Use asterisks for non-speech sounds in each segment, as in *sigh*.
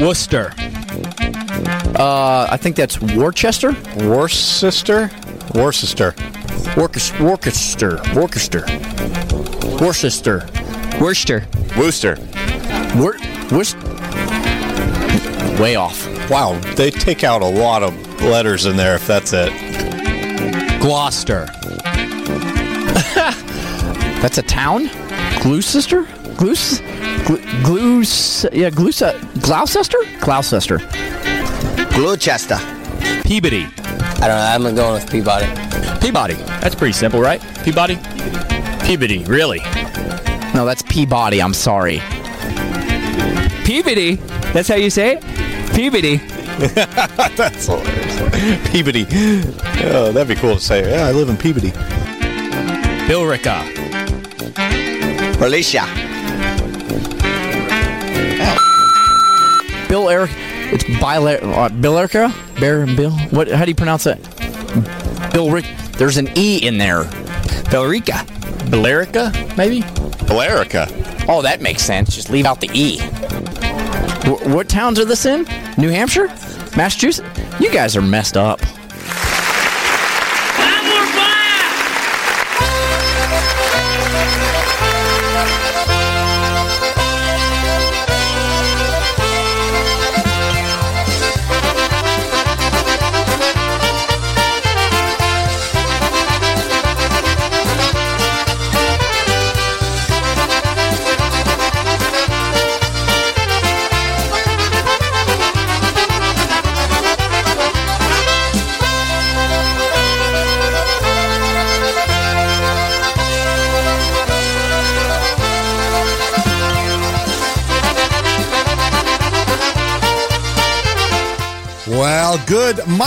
Worcester. Uh, I think that's Worcester. Worcester? Worcester. Worcester. Worcester. Worcester. Worcester. Worcester. Worcester. Wor- Worcester. Way off. Wow, they take out a lot of letters in there if that's it. Gloucester. *laughs* That's a town. Gloucester. Gloucester. Gluce. Yeah, Gloucester. Uh, Gloucester. Gloucester. Gloucester. Peabody. I don't know. I'm going with Peabody. Peabody. That's pretty simple, right? Peabody? Peabody, really? No, that's Peabody. I'm sorry. Peabody? That's how you say it? Peabody. *laughs* That's hilarious. Peabody. Oh, that'd be cool to say. Yeah, I live in Peabody. Billerica. Felicia. Bill Eric. It's Bill. Uh, Bill Erica. Bear Bill. What? How do you pronounce that? Bill Rick. There's an e in there. Billerica. Billerica, maybe? Billerica. Oh, that makes sense. Just leave out the e. What towns are this in? New Hampshire, Massachusetts. You guys are messed up.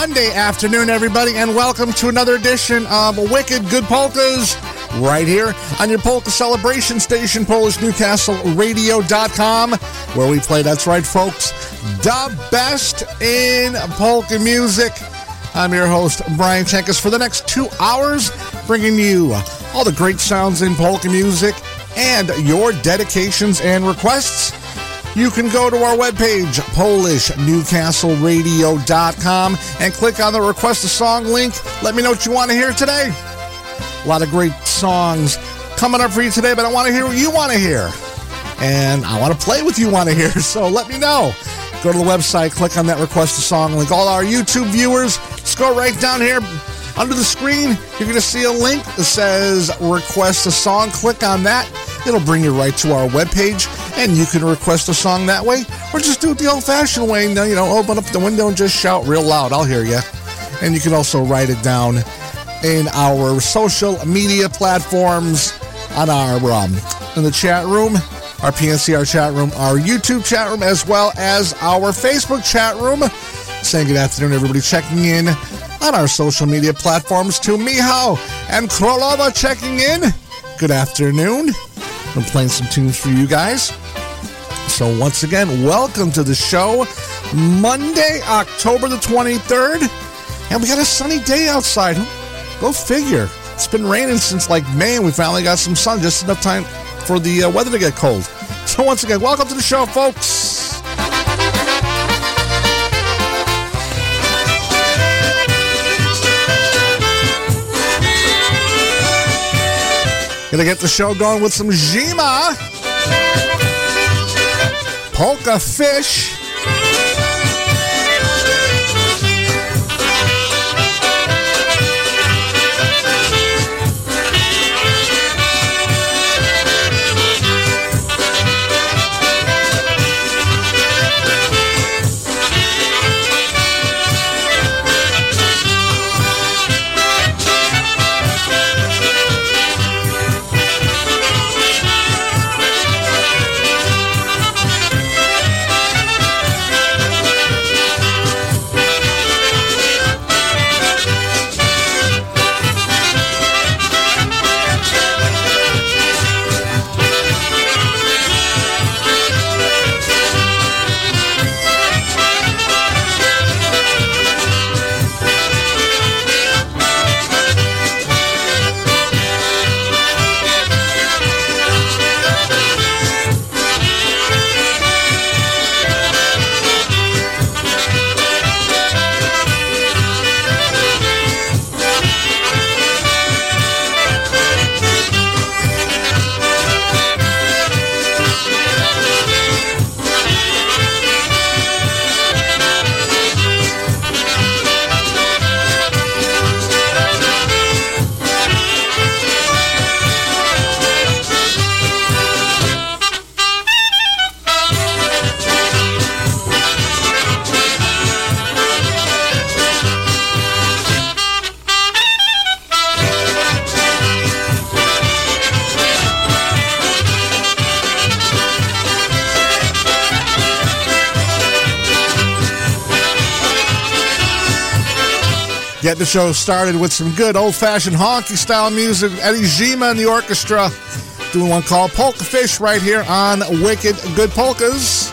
Monday afternoon, everybody, and welcome to another edition of Wicked Good Polkas right here on your polka celebration station, PolishNewcastleRadio.com, where we play, that's right, folks, the best in polka music. I'm your host, Brian Chenkus, for the next two hours, bringing you all the great sounds in polka music and your dedications and requests. You can go to our webpage, PolishNewcastleRadio.com, and click on the Request a Song link. Let me know what you want to hear today. A lot of great songs coming up for you today, but I want to hear what you want to hear. And I want to play with you want to hear, *laughs* so let me know. Go to the website, click on that Request a Song link. All our YouTube viewers, scroll right down here under the screen. You're going to see a link that says Request a Song. Click on that. It'll bring you right to our webpage, and you can request a song that way, or just do it the old-fashioned way. You know, you know, open up the window and just shout real loud. I'll hear you. And you can also write it down in our social media platforms, on our um, in the chat room, our PNCR chat room, our YouTube chat room, as well as our Facebook chat room. Saying good afternoon, everybody checking in on our social media platforms to Miho and Krolova checking in. Good afternoon. I'm playing some tunes for you guys. So once again, welcome to the show. Monday, October the 23rd. And we got a sunny day outside. Go figure. It's been raining since like May, and we finally got some sun, just enough time for the uh, weather to get cold. *laughs* So once again, welcome to the show, folks. Gonna get the show going with some Zima. Polka Fish. Get the show started with some good old fashioned honky style music. Eddie Zima and the orchestra doing one called Polka Fish right here on Wicked Good Polkas.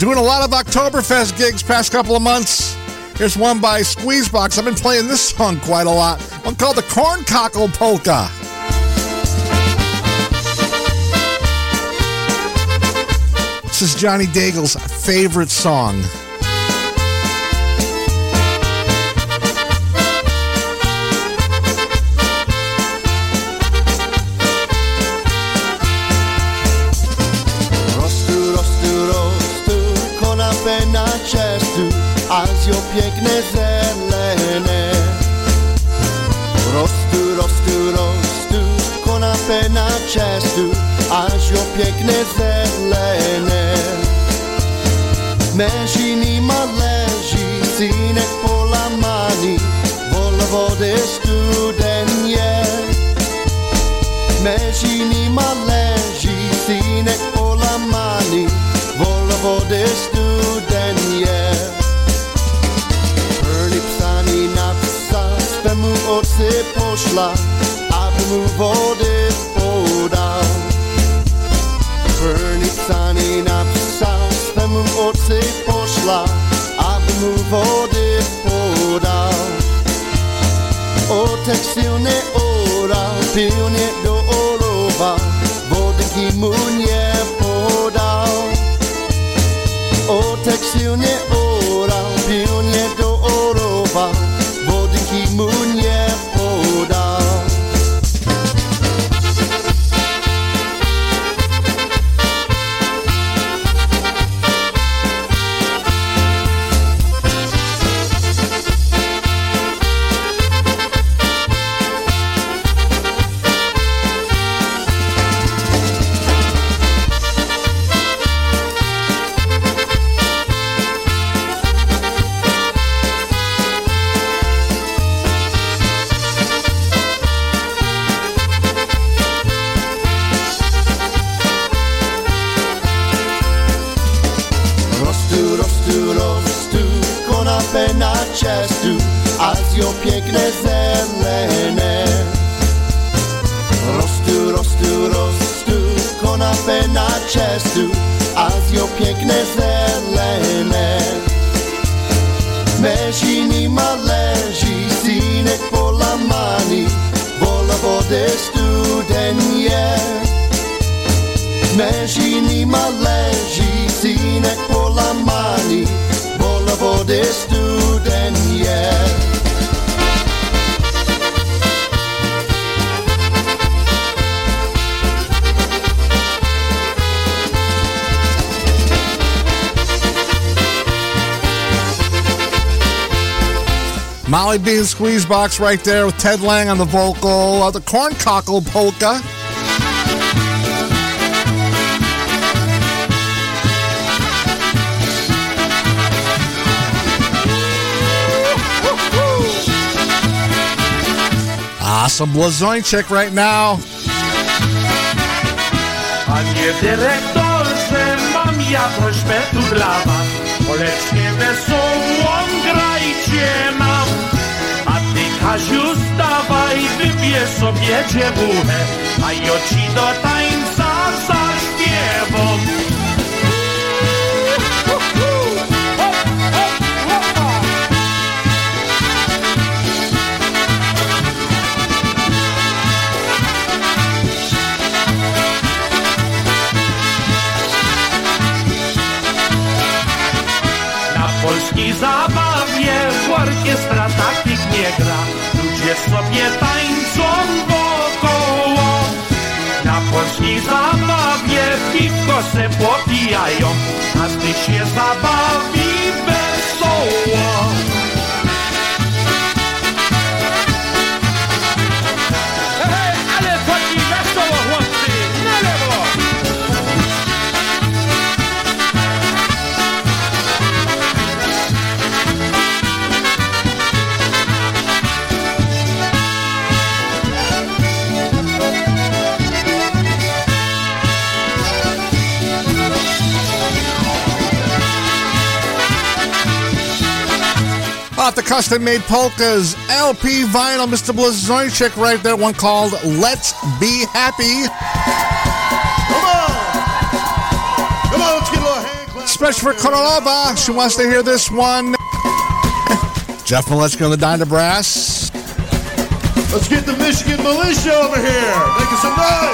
Doing a lot of Oktoberfest gigs past couple of months. Here's one by Squeezebox. I've been playing this song quite a lot. One called the Corncockle Polka. This is Johnny Daigle's favorite song. Czestu, Azjo piękne zelene. Rostu, rostu, rostu, konopę na czestu, až ho pěkné zelené. Mezi nima leží cínek polamaný, vol vody studen je. Mezi nima leží cínek polamaný, vol vody studen je. První psaný napsat, mu oci pošla, aby mu vody Adem od si pošla, admu vody podal. O textilne é ora, pionir do Squeezebox right there with Ted Lange on the vocal of the Corncockle Polka. Awesome Blazończyk right now. Panie dyrektorze, mam jakąś metu dla was. Wesołą grajcie Kaziu, stawaj, wybierz sobie dziewuchę, a ja ci do tańca zaśpiewam. Sobie tańczą wokoło. Na polskiej zabawie piwko se popijają. Każdy się zabawi wesoło. off the custom made polkas LP vinyl, Mr. Blazończyk right there. One called Let's Be Happy. Come on. Come on, let's get a little hand. Special for Korolova. She wants to hear this one. *laughs* Jeff Malechko on the Dinah Brass. Let's get the Michigan Militia over here making some noise.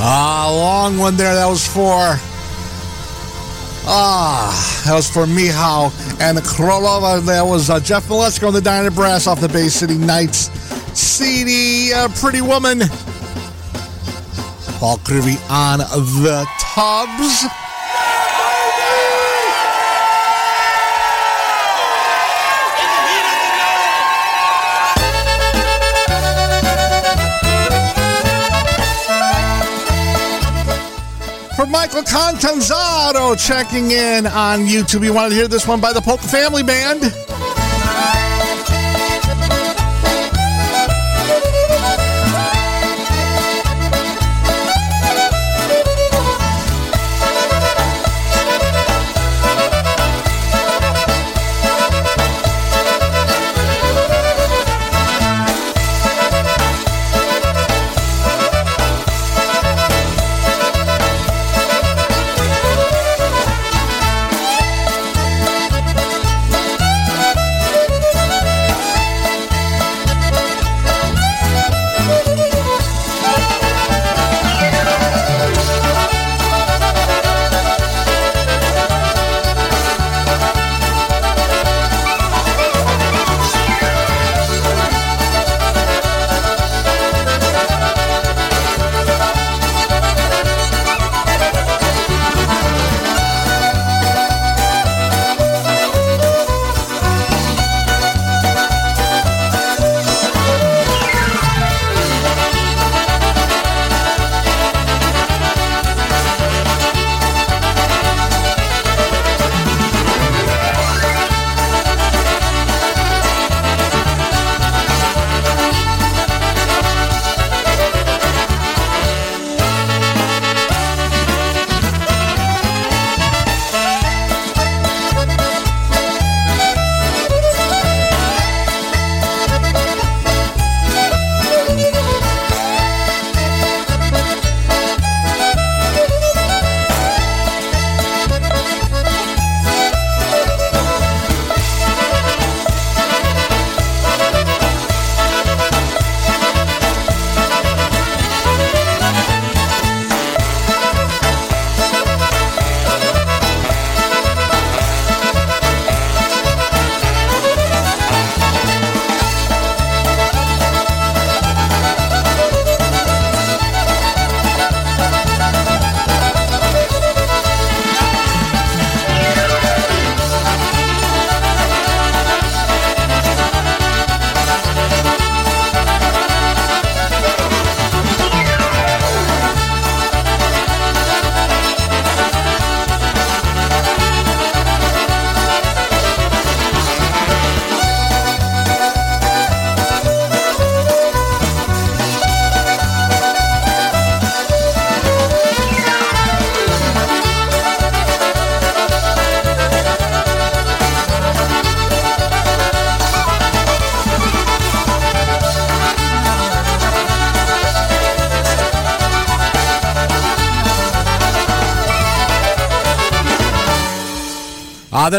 Ah, long one there. That was for. Ah, that was for Mihal and Krolova. That was uh, Jeff Malesko and the Diner Brass off the Bay City Knights CD. Uh, Pretty Woman. Paul Creevy on the Tubs. Contanzaro checking in on YouTube. You want to hear this one by the Polka Family Band?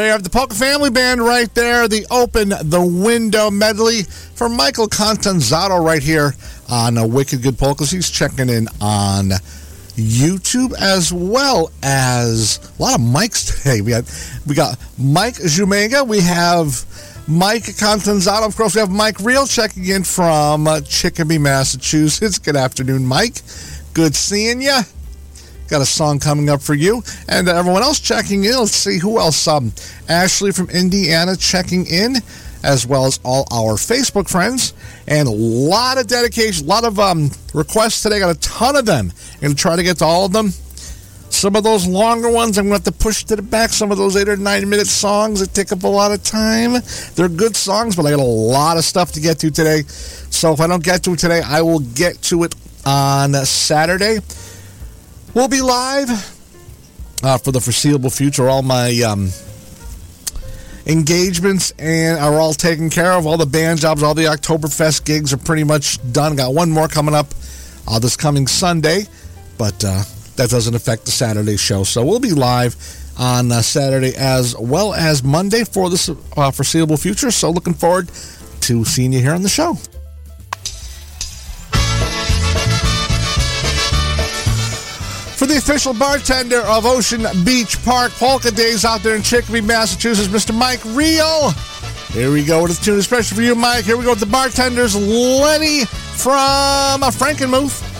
You have the Polka Family Band right there. The Open the Window medley for Michael Contanzato right here on uh, Wicked Good Polkas. He's checking in on YouTube as well as a lot of mics today. We got we got Mike Jumega. We have Mike Contanzato. Of course, we have Mike Real checking in from uh, Chicopee, Massachusetts. Good afternoon, Mike. Good seeing you. Got a song coming up for you. And uh, everyone else checking in. Let's see who else. Um, Ashley from Indiana checking in, as well as all our Facebook friends. And a lot of dedication, a lot of um, requests today. Got a ton of them. I'm going to try to get to all of them. Some of those longer ones, I'm going to have to push to the back. Some of those eight or nine minute songs that take up a lot of time. They're good songs, but I got a lot of stuff to get to today. So if I don't get to it today, I will get to it on Saturday. We'll be live uh, for the foreseeable future. All my um, engagements and are all taken care of. All the band jobs, all the Oktoberfest gigs are pretty much done. Got one more coming up uh, this coming Sunday, but uh, that doesn't affect the Saturday show. So we'll be live on uh, Saturday as well as Monday for the uh, foreseeable future. So looking forward to seeing you here on the show. For the official bartender of Ocean Beach Park Polka Days out there in Chicopee, Massachusetts, Mr. Mike Real. Here we go with a tune especially for you, Mike. Here we go with the bartenders, Lenny from uh, Frankenmuth.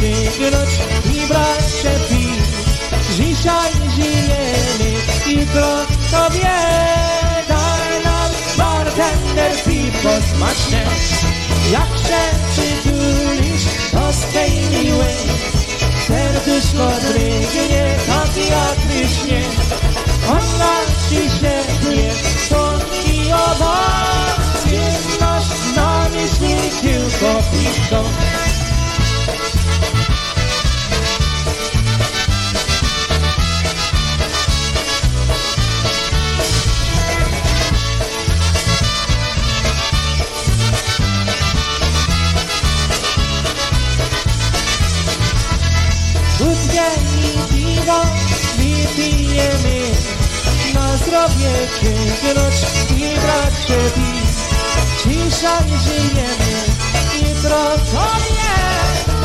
Sięgnąć i brać się pić. Dzisiaj żyjemy, jutro sobie daj nam bartender piwo smaczne. Jak się przytulisz do swej miłej, serduszko drgnie tak jak wyśnie. Ona ci się pnie, to i obaw, masz na myśli tylko piwko. powiecie, groć i bracie bis. Dzisiaj żyjemy, jutro to nie.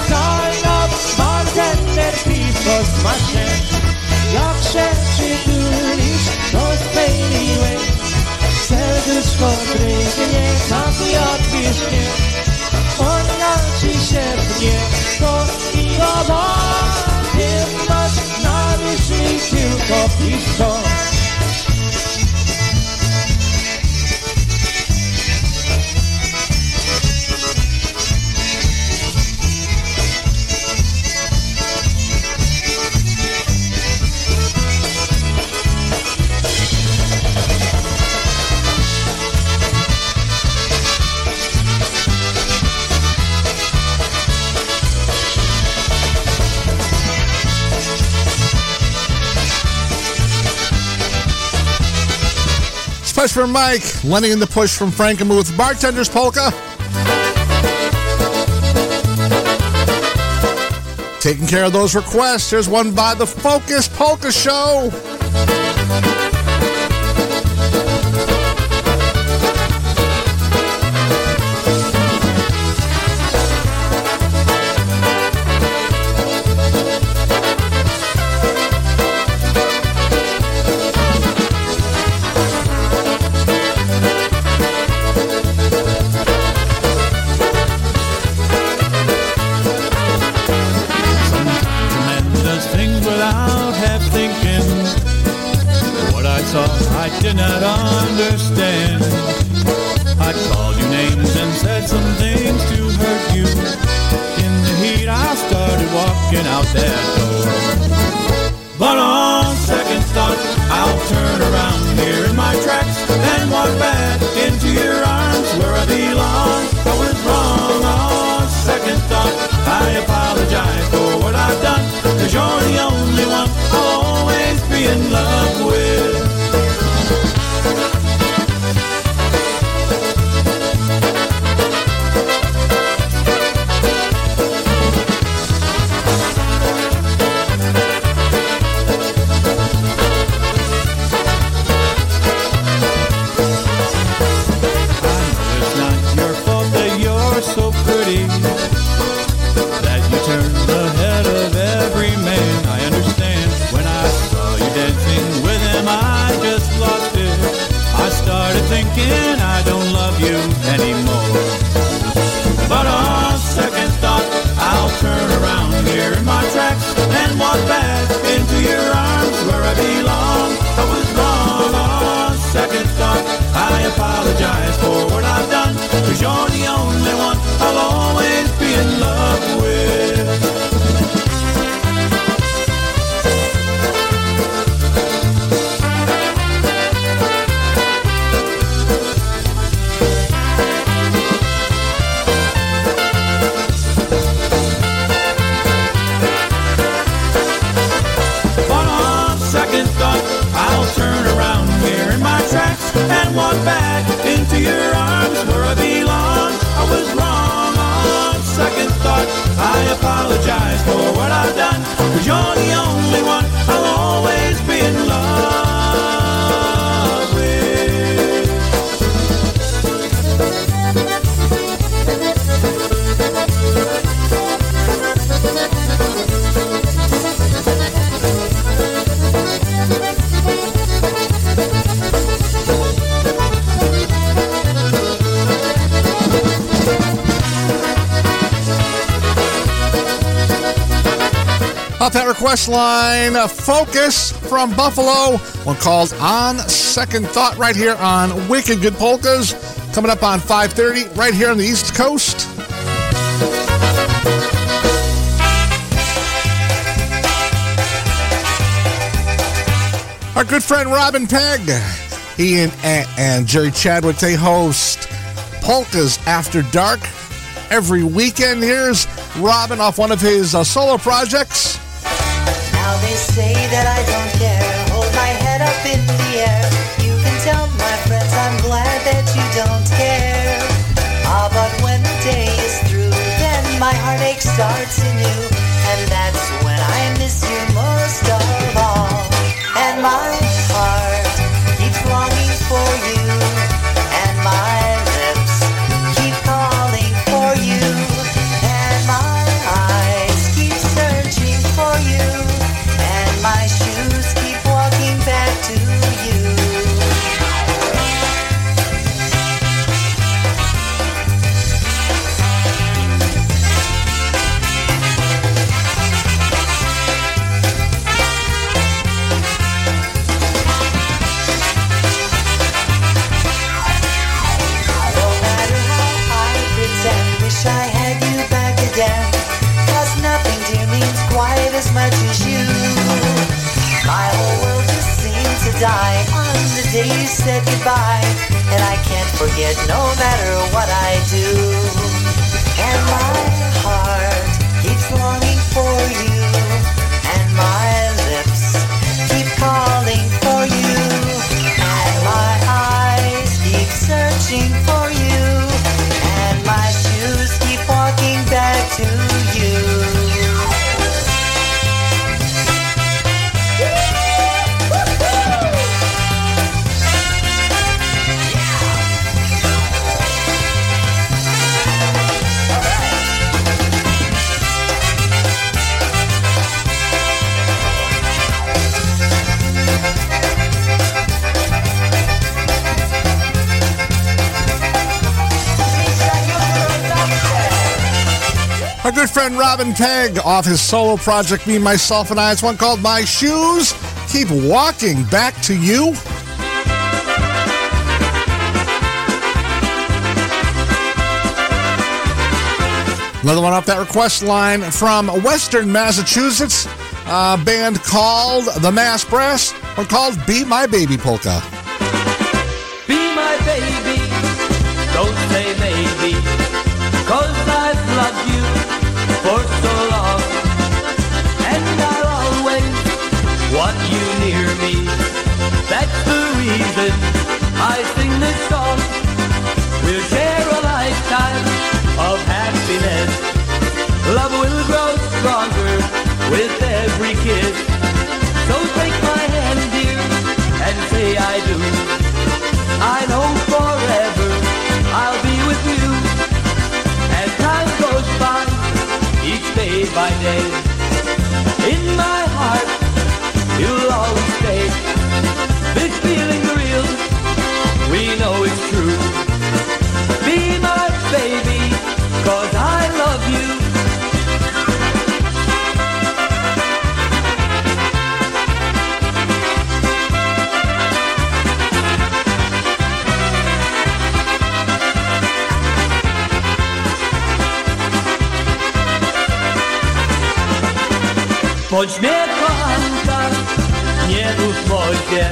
Kajno, bartender, piwo smaczne. Jak się przytulisz, to spełniłeś. Serduszko drygnie, kapi odpisznie. Ona ci się pnie, to i oba. Ty masz na myśli tylko piwo. Push from Mike, Lenny in the push from Frank and Frankenmuth, Bartenders Polka. Taking care of those requests. Here's one by the Focus Polka Show. Line, Focus from Buffalo, one called On Second Thought right here on Wicked Good Polkas. Coming up on 5.30 right here on the East Coast. Our good friend Robin Pegg, he and, and, and Jerry Chadwick, they host Polkas After Dark every weekend. Here's Robin off one of his uh, solo projects. Now they say that I don't care. Hold my head up in the air. You can tell my friends I'm glad that you don't care. Ah, but when the day is through, then my heartache starts anew. And that's when I miss you most of all. And my heart keeps longing for you. Day you said goodbye. And I can't forget no matter what I do. And my heart keeps longing for you. Our good friend Robin Pegg off his solo project, Me, Myself, and I. It's one called My Shoes Keep Walking Back to You. Another one off that request line from Western Massachusetts, a band called The Mass Brass, one called Be My Baby Polka. Reason I sing this song. We'll share a lifetime of happiness. Love will grow stronger with every kiss. So take my hand, dear, and say I do. I know forever I'll be with you. As time goes by, each day by day, in my heart you'll always stay. This feeling real, we know it's true. Be my baby, cause I love you. Bądź mnie kochanka, nie mów moździe,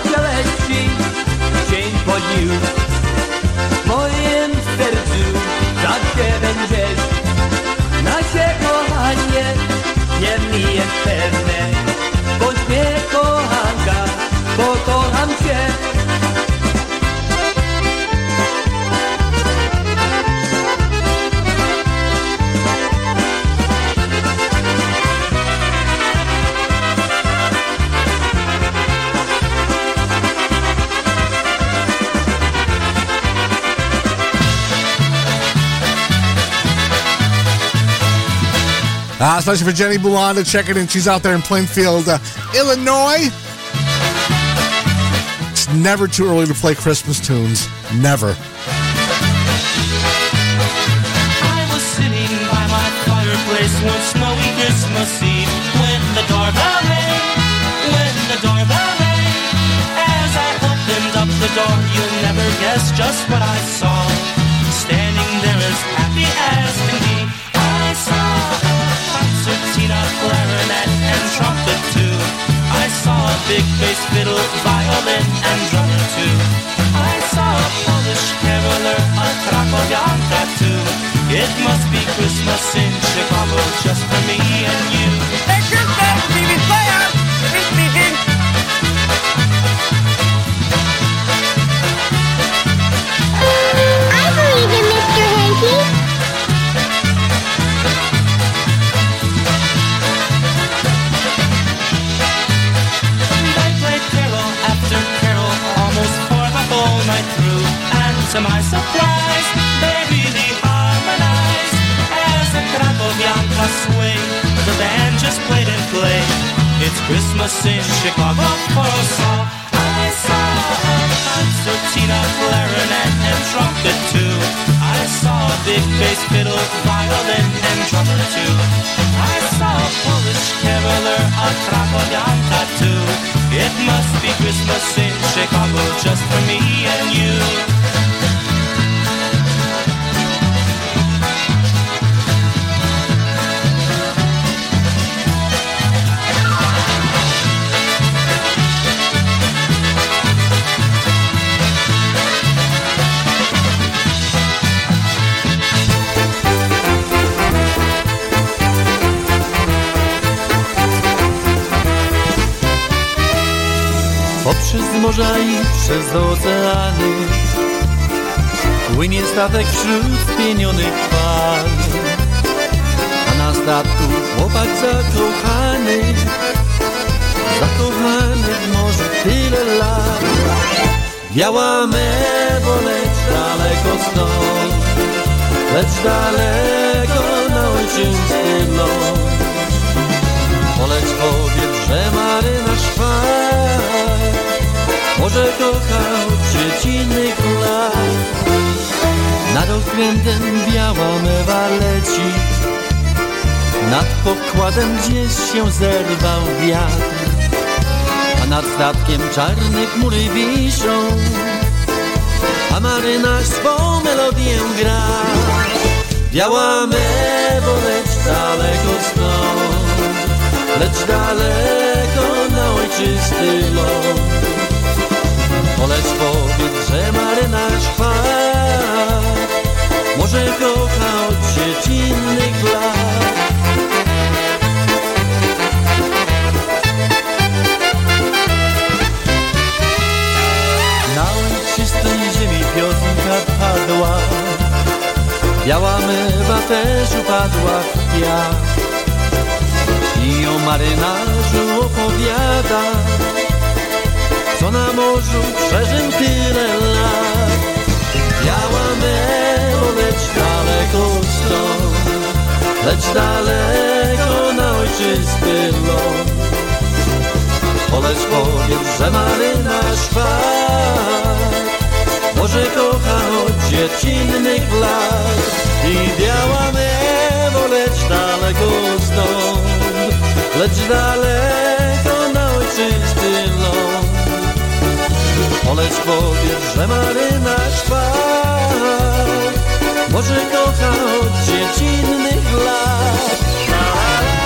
W moim sercu zawsze będziesz Nasze kochanie, wiem jest pewne. Uh, especially for Jenny Bulanda checking in. She's out there in Plainfield, uh, Illinois. It's never too early to play Christmas tunes. Never. I was sitting by my fireplace one snowy Christmas Eve when the doorbell rang, when the doorbell rang. As I opened up the door, you'll never guess just what I saw. Standing there as happy as can be, big bass fiddle, violin, and drummer too. I saw a Polish caroler, a Krakowianka too. It must be Christmas in Chicago just for me and you. Hey, Christmas, TV player, it's to my surprise, they really harmonized. As the Krakowianka swing, the band just played and played. It's Christmas in Chicago for us all. I saw a concertina, clarinet, and trumpet too. I saw a big bass fiddle, violin, and drummer too. I saw a Polish caroler, a Krakowianka too. It must be Christmas in Chicago just for me and you. Poprzez morza i przez oceany. Płynie statek wśród pienionych fal A na statku chłopak zakochany Zakochany w morzu tyle lat. Biała mewo, lecz daleko stąd Lecz daleko na ojczysty ląd Poleć powiedz, że Może kochał dziecinnych lat. Nad okrętem biała mewa leci Nad pokładem gdzieś się zerwał wiatr. A nad statkiem czarne chmury wiszą. A marynarz swą melodię gra. Biała mewo, lecz daleko stąd. Lecz daleko na ojczysty ląd Poleć powiedz, że marynarz wpadł Może kocha od dziecinnych lat Na ojczystej ziemi piosenka padła. Biała mewa też upadła w piach. I o marynarzu opowiada Co na morzu przeżył tyle lat? Biała mewo, lecz daleko stąd Lecz daleko na ojczysty ląd. Poleć powiedz, że marynarz wpadł Może kocha od dziecinnych lat? I biała mewo, lecz daleko stąd Lecz daleko na ojczysty ląd Poleć powiedz, że marynarz wpadł Może kocha od dziecinnych lat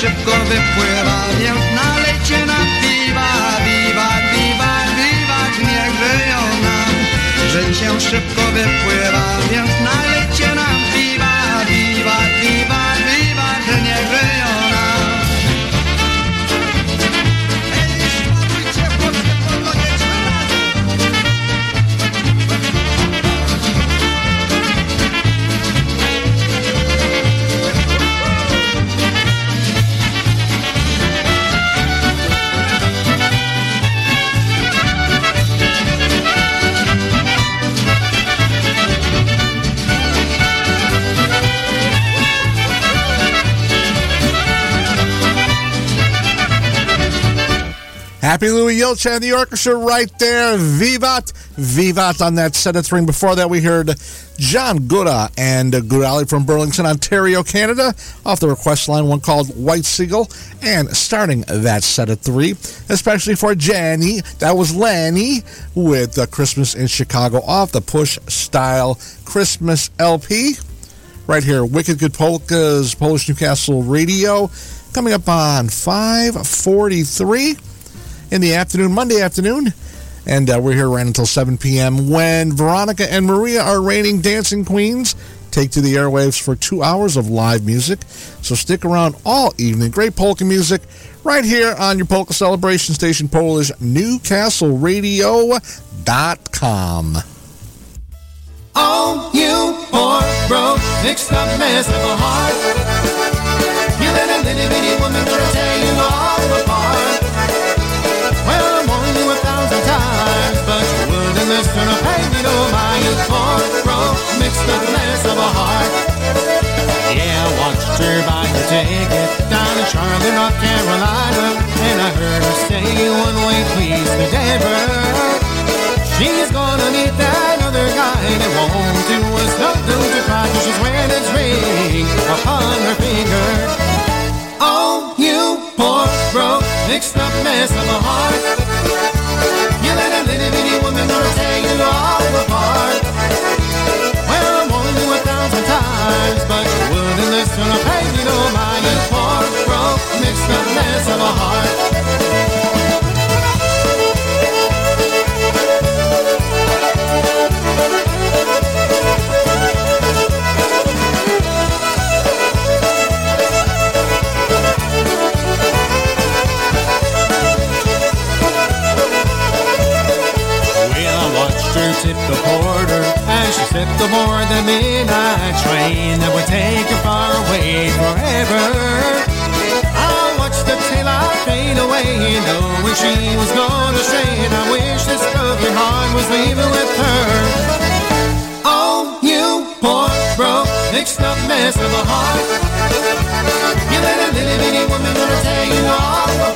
szybko wypływa, więc nalejcie nam piwa, wiwat, wiwat, wiwat, niech żyją nam. Życie szybko wypływa, więc nalejcie Happy Louis Yelchan and the orchestra right there. Vivat, Vivat on that set of three. Before that, we heard John Gura and Gurali from Burlington, Ontario, Canada, off the request line, one called White Seagull. And starting that set of three, especially for Janny, that was Lanny with uh, Christmas in Chicago off the Push Style Christmas LP. Right here, Wicked Good Polkas, Polish Newcastle Radio, coming up on 543 in the afternoon, Monday afternoon. And uh, we're here right until 7 p.m. when Veronica and Maria, are reigning dancing queens, take to the airwaves for two hours of live music. So stick around all evening. Great polka music right here on your polka celebration station, Polish Newcastle Radio.com. Oh, you poor, broke, mixed up mess of a heart. You little bitty bitty woman pay me no oh mind. You poor, broke, mixed up mess of a heart. Yeah, I watched her buy her ticket down in Charlotte, North Carolina, and I heard her say one way, please, to Denver. She's gonna meet that other guy that won't do us nothing to cry cause she's wearing his ring upon her finger. Oh, you poor, broke, mixed up mess of a heart. You let a little bitty woman wouldn't listen to pay oh me no mind. You poor, broke, mixed up mess of a heart. Watched her tip the porter as she sipped aboard the midnight train that would take her far away forever. I watched the taillight fade away, knowing she was gonna stray, and I wish this broken heart was leaving with her. Oh, you poor, broke, mixed up mess of a heart. You let a little bitty woman gonna tear you all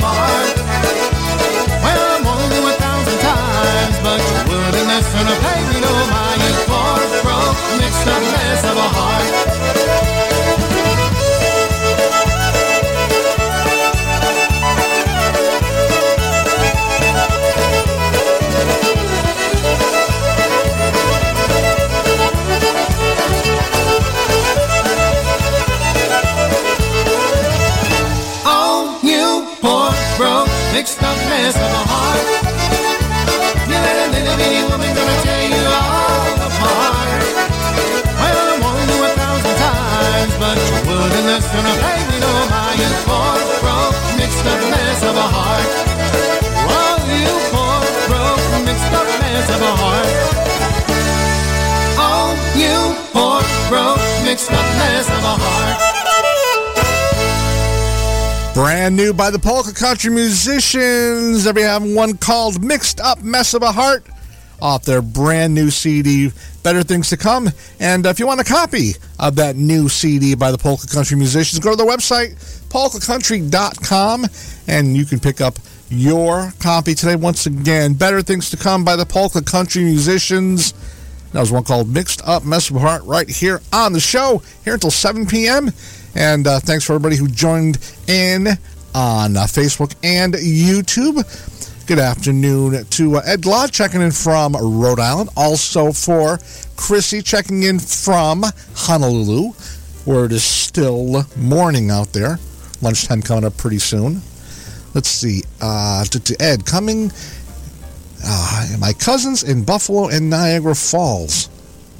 by the Polka Country Musicians. Have one called Mixed Up Mess of a Heart off their brand new CD, Better Things to Come. And if you want a copy of that new CD by the Polka Country Musicians, go to their website, polkacountry.com, and you can pick up your copy today. Once again, Better Things to Come by the Polka Country Musicians. That was one called Mixed Up Mess of a Heart right here on the show, here until 7 p.m. And uh, thanks for everybody who joined in on uh, Facebook and YouTube. Good afternoon to uh, Ed Glod checking in from Rhode Island. Also for Chrissy checking in from Honolulu, where it is still morning out there. Lunchtime coming up pretty soon. Let's see. Uh, to, to Ed coming. Uh, my cousins in Buffalo and Niagara Falls.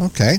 Okay.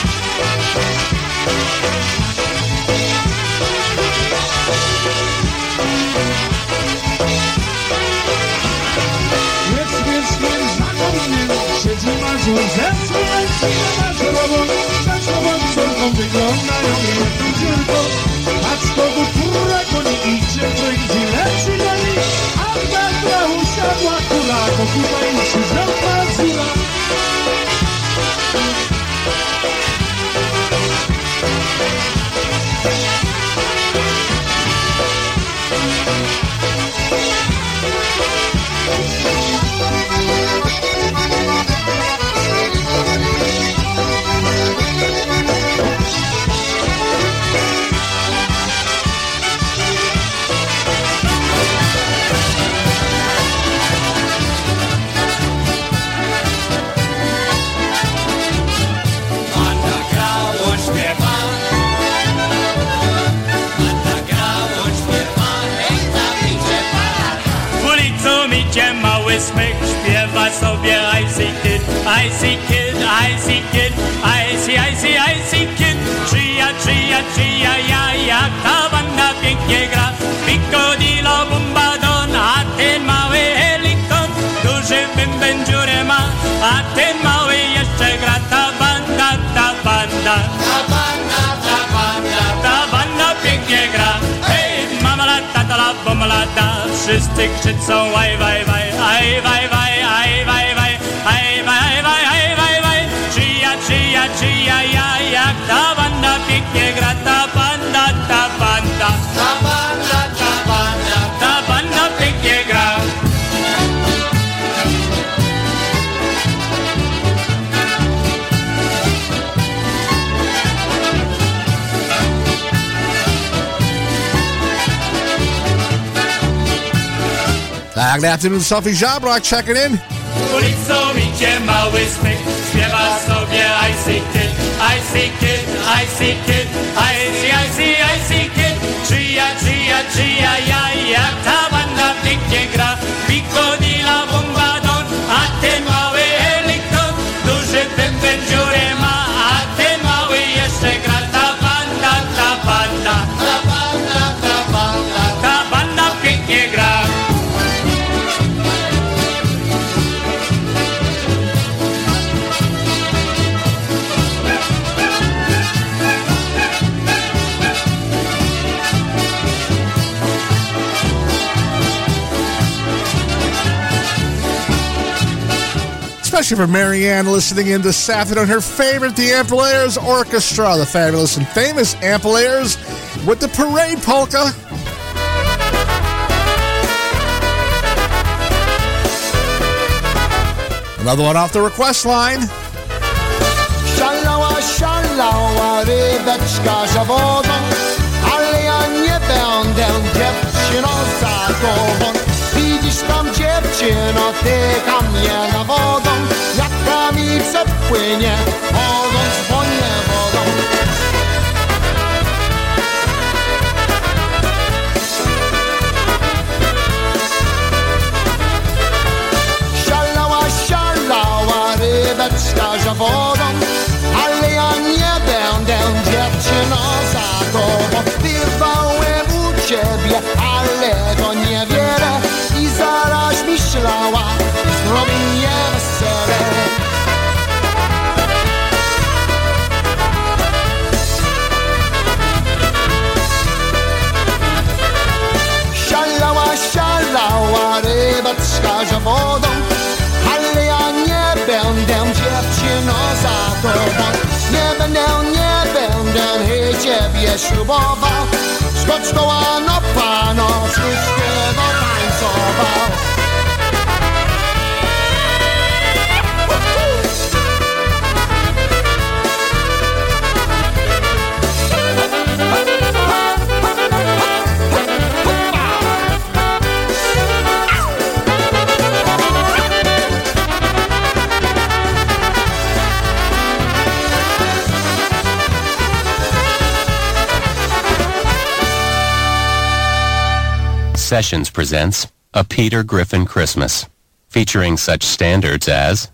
wyglądają jedną dziurką Patrz kogo kurwa koni idzie Brędzi leci goni A w gardle usiadła kura Bo tutaj się za kid, I see kid, I see kid, I see, I see, I see kid. Czyja, czyja, czyja, ja, jak ta banda pięknie gra. Picodillo, bombadon, a ten mały helikon, duży bęben dziurę ma, a ten mały jeszcze gra. Ta banda, ta banda, Ta banda, ta banda ta banda pięknie gra. Hej, mama la, tata la, bomba la, da. Wszyscy krzyczą aj, waj, waj, aj, waj, waj, aj, waj, waj, aj, waj, Czyja, czyja, ja, jak ta banda pięknie gra. Ta banda, ta banda, Ta banda, ta banda ta banda pięknie gra. Good afternoon, Sophie Jabrock checking in. Ulicą idzie mały smyk, śpiewa sobie I see kid, I see kid, I see kid, I see, I see, I see kid. Czyja, czyja, czyja, ja, jak ta banda pięknie gra. Especially for Marianne listening in to this afternoon. Her favorite, the Ampol-Aires Orchestra, the fabulous and famous Ampol-Aires with the Parade Polka. Another one off the request line. Szalała, szalała rybeczka ale ja nie będę dziewczyną za tobą. Widzisz tam dziewczyno, mnie wodą, płynie, wodą dzwonię wodą. Szalała, szalała rybeczka za wodą, ale ja nie będę dziewczyną za tobą. Wyrwałem u ciebie, ale to niewiele i zaraz myślała, zrobi szalała rybeczka za wodą, ale ja nie będę dziewczyną za tobą. Nie będę, nie będę hej ciebie ślubował. Skocz koła no pano, wszystkiego tańcował. Sessions presents A Peter Griffin Christmas, featuring such standards as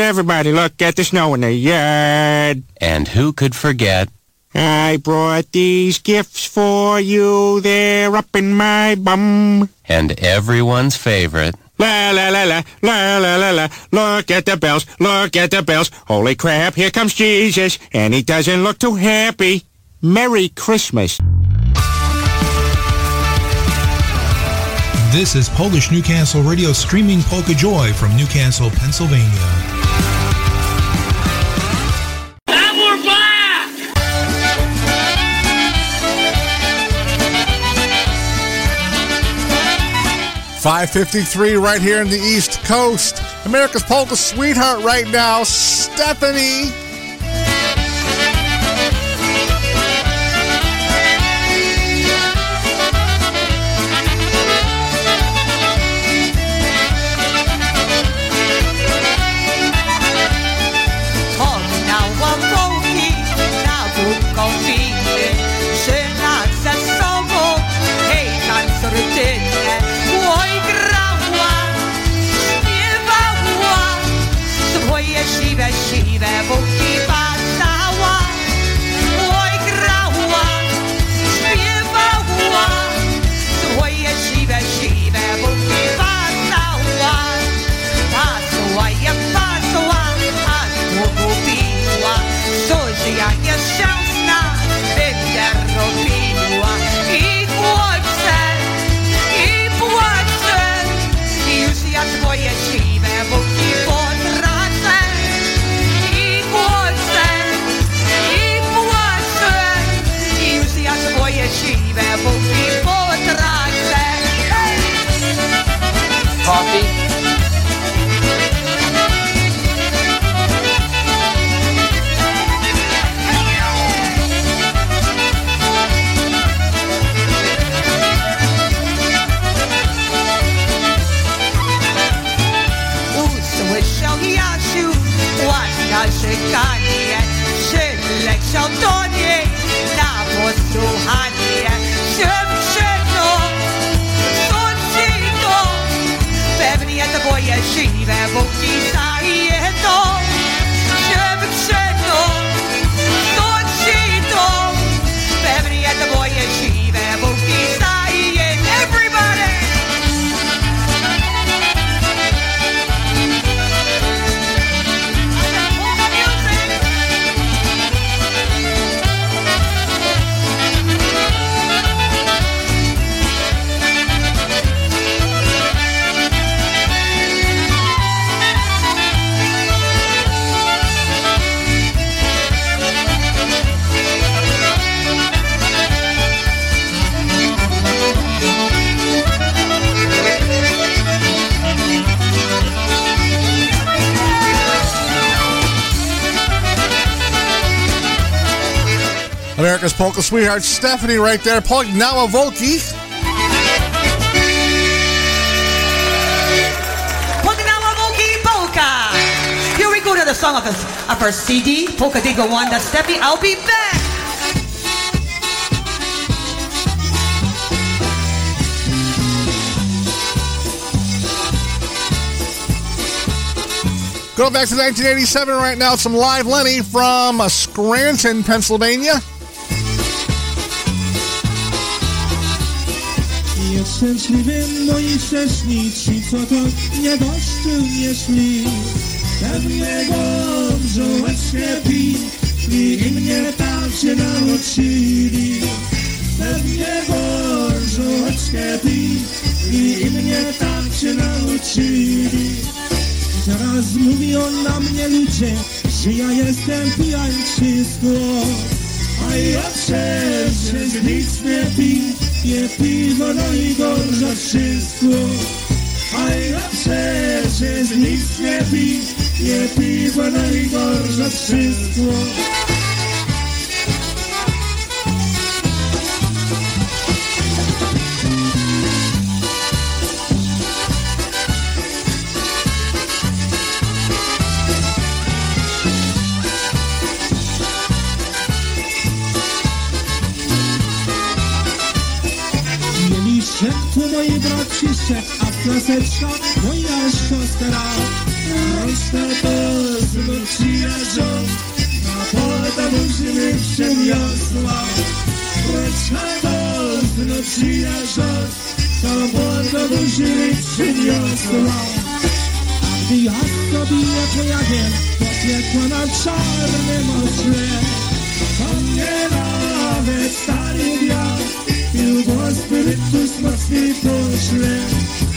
Everybody look at the snow in the yard. And Who Could Forget I brought these gifts for you. They're up in my bum. and everyone's favorite La la la la la la la la. Look at the bells. Look at the bells. Holy crap! Here comes Jesus, and he doesn't look too happy. Merry Christmas. This is Polish Newcastle Radio streaming Polka Joy from Newcastle, Pennsylvania. 553 right here in the East Coast. America's Polka sweetheart right now, Stephanie. America's polka sweetheart Stephanie right there, pulling now a Volky Polka. Here we go to the song of, the, of our CD, Polka Digo One. That's Stephanie. I'll be back. Going back to 1987 right now, some live Lenny from Scranton, Pennsylvania. Szczęśliwym moi wcześni, ci co to nieboszczylnie szli. Pewnie gorzołeczkę pili i mnie tam się nauczyli. Pewnie gorzołeczkę pili i mnie tam się nauczyli. Teraz mówią na mnie ludzie, że ja jestem pijańczysko. A ja przecież nic nie piję, piwo no i gorsze wszystko. A ja przecież nic nie piję, piwo no i gorsze wszystko. przyjście, a pioseczka moja siostra. Rączne pole z mą przyjażdżą, na pole tam musimy przeniosła. Rączne pole z mą przyjażdżą, na pole tam musimy przeniosła. A gdy ja sobie pojawię, popiekła na czarnym ośle, to nie nawet tak. Wiatr, Pił spirytus mocny pośle.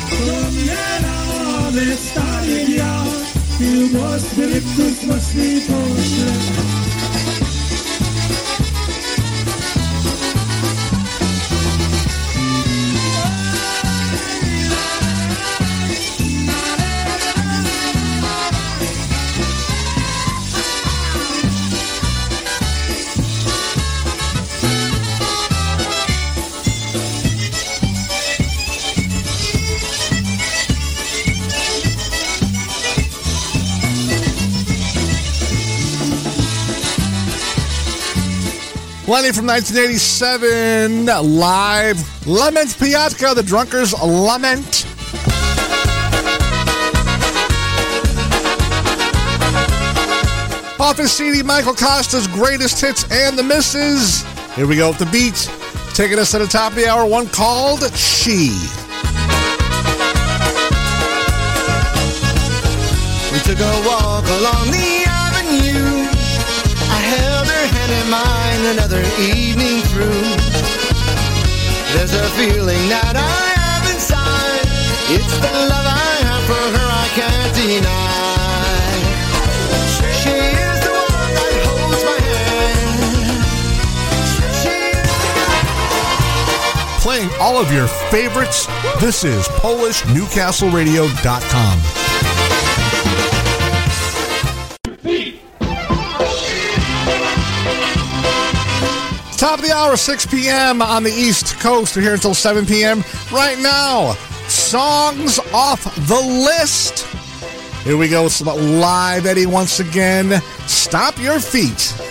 To mnie nawet stary wiatr, pił Lenny from 1987, live. Lament Piatka, the Drunkers Lament. Off his CD, Michael Costa's greatest hits and the misses. Here we go with the beat. Taking us to the top of the hour, one called She. We took a walk along the avenue. Hand in mine another evening through. There's a feeling that I have inside. It's the love I have for her I can't deny. She is the one that holds my hand. Playing all of your favorites. This is PolishNewcastleRadio.com. Top of the hour, 6 p.m. on the East Coast. We're here until 7 p.m. Right now, songs off the list. Here we go. Live Eddie once again. Stop your feet.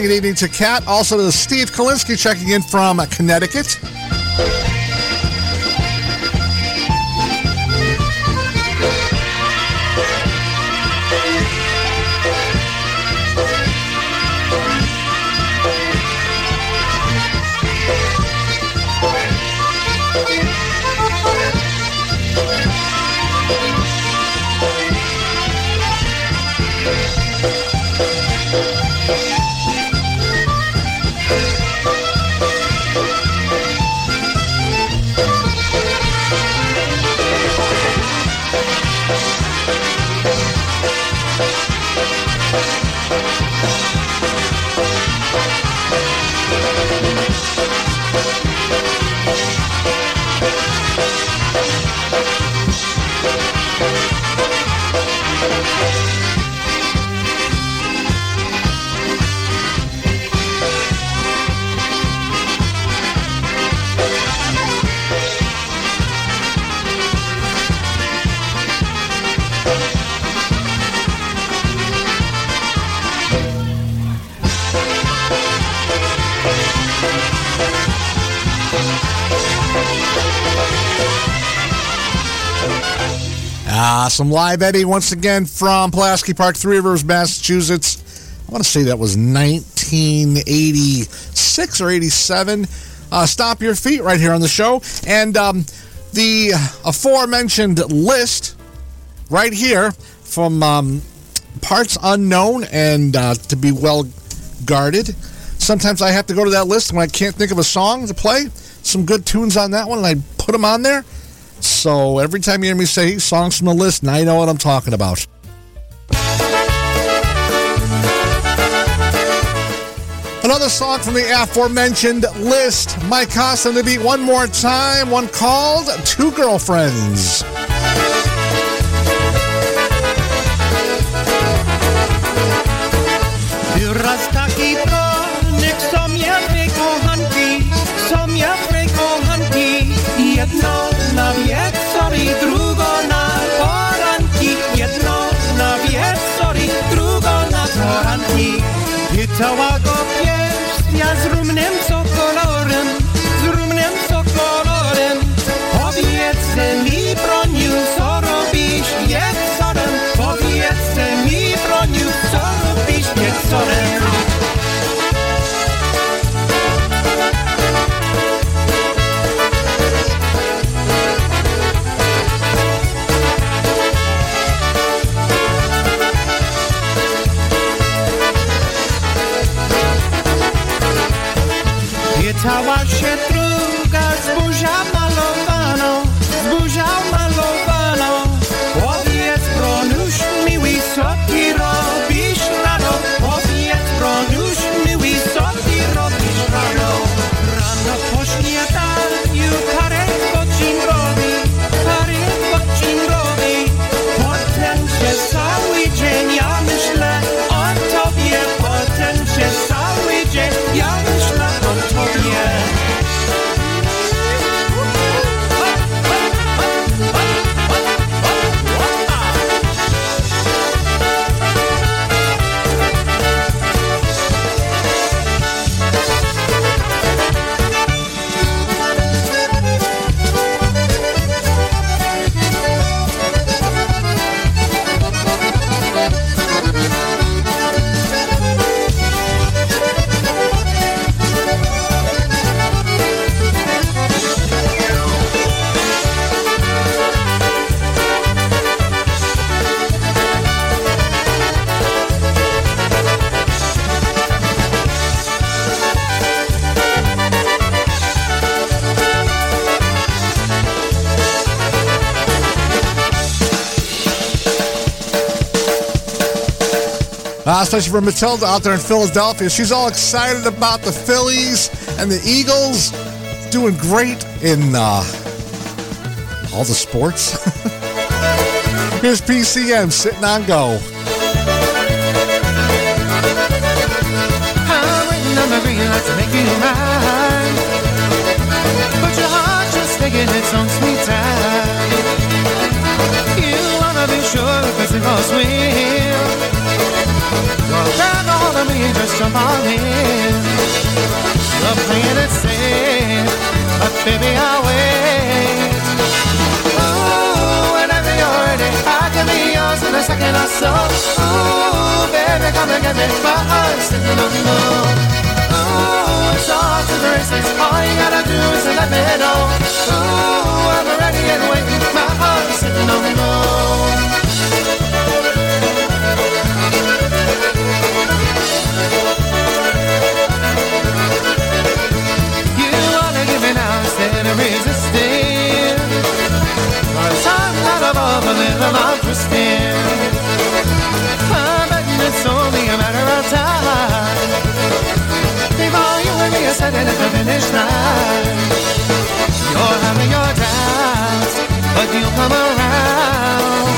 Saying good evening to Kat. Also to Steve Kalinsky checking in from Connecticut. Some live Eddie once again from Pulaski Park, Three Rivers, Massachusetts. I want to say that was 1986 or 87. Uh, Stop Your Feet right here on the show. And um, the aforementioned list right here from um, Parts Unknown and uh, to be well guarded. Sometimes I have to go to that list when I can't think of a song to play. Some good tunes on that one, and I put them on there. So every time you hear me say songs from the list, now you know what I'm talking about. Another song from the aforementioned list. Mike Costa to beat one more time. One called Two Girlfriends. Wieczorem? Powiedz Uh, especially for Matilda out there in Philadelphia. She's all excited about the Phillies and the Eagles. Doing great in uh, all the sports. *laughs* Here's PCM sitting on go. Sure. All of me, just in. You're playing it but baby, I'll wait. Ooh, whenever you're ready, I can be yours. Ooh, baby, come and get me the Ooh, it's all to the races. All you gotta do is let me know. You the finish line. You're having your doubts, but you'll come around.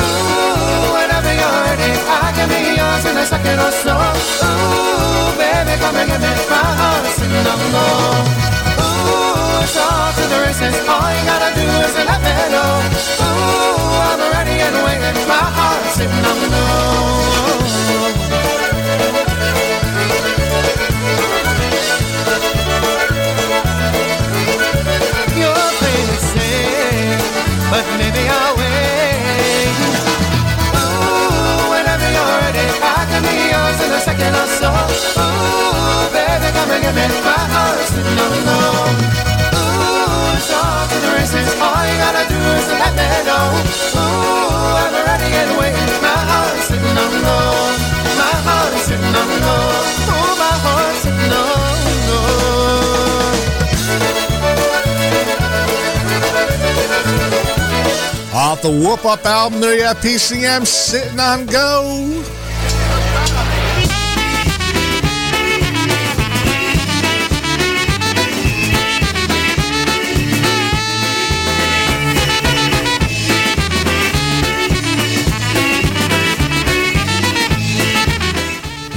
Ooh, whenever you're ready, I can be yours in a second or so. Ooh, baby, come and get my heart singing on low. Ooh, it's all to the races. All you gotta do is let me know. Ooh, I'm ready and waiting. My heart sitting on low. But maybe I'll wait. Ooh, whenever you're ready, I can be yours in a second or so. Ooh, baby, come and get me. My heart's sitting on low. Ooh, it's to the races. All you gotta do is let me know. Ooh, I'm ready and waiting. My sitting on low. My heart's sitting on low. Ooh, my sitting on Off the Whoop Up album, there you have PCM sitting on go.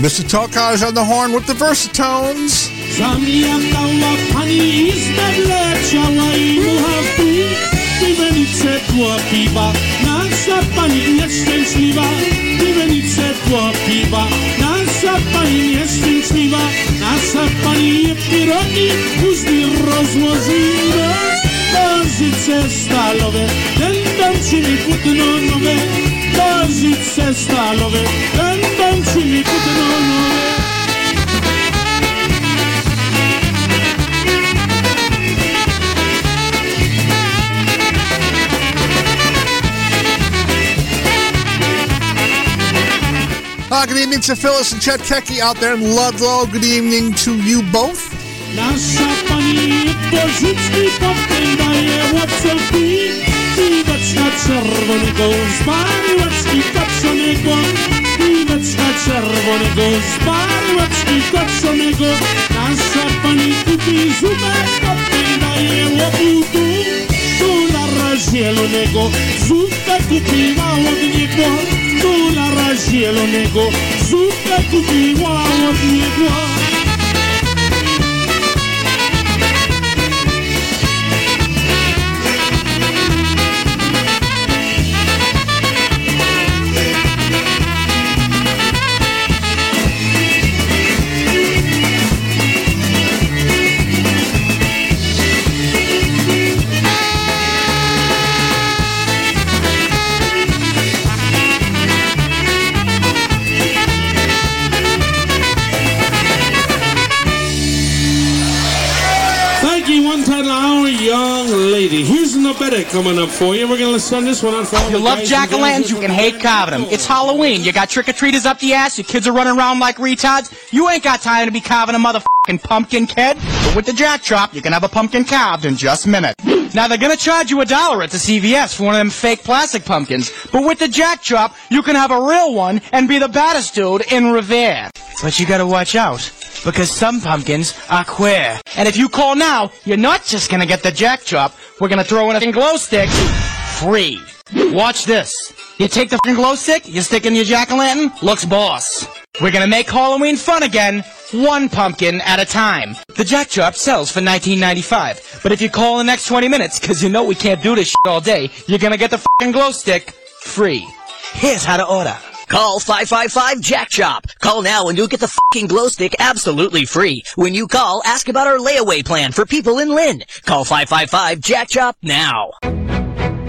Mr. Tokaj on the horn with the Versatones. Divenice tvoje piva, naša paní je šťastlivá. Divenice tvoje piva, naša paní je šťastlivá. Naša paní je pirogy, kuždy rozložíme. Nožice stálové, ten dančiny putno nové. Nožice stálové, ten dančiny putno nové. Uh, good evening to Phyllis and Chet Kecky out there in Ludlow. Good evening to you both. tu na rašielo nego Suka tu hour, young lady. Here's no better coming up for you. We're gonna send this one out for all You love jack o' lanterns, you can hate carving them. It's Halloween. You got trick or treaters up the ass. Your kids are running around like retards. You ain't got time to be carving a motherfucking pumpkin, kid. But with the jack drop, you can have a pumpkin carved in just minutes. Now they're gonna charge you a dollar at the CVS for one of them fake plastic pumpkins, but with the Jack Drop, you can have a real one and be the baddest dude in Revere. But you gotta watch out, because some pumpkins are queer. And if you call now, you're not just gonna get the Jack Drop, we're gonna throw in a glow stick free. Watch this. You take the glow stick, you stick in your jack-o'-lantern, looks boss. We're gonna make Halloween fun again, one pumpkin at a time. The Jack Drop sells for $19.95, but if you call in the next 20 minutes, cause you know we can't do this shit all day, you're gonna get the f***ing glow stick free. Here's how to order. Call 555 Jack Chop. Call now and you'll get the fucking glow stick absolutely free. When you call, ask about our layaway plan for people in Lynn. Call 555 Jack Chop now.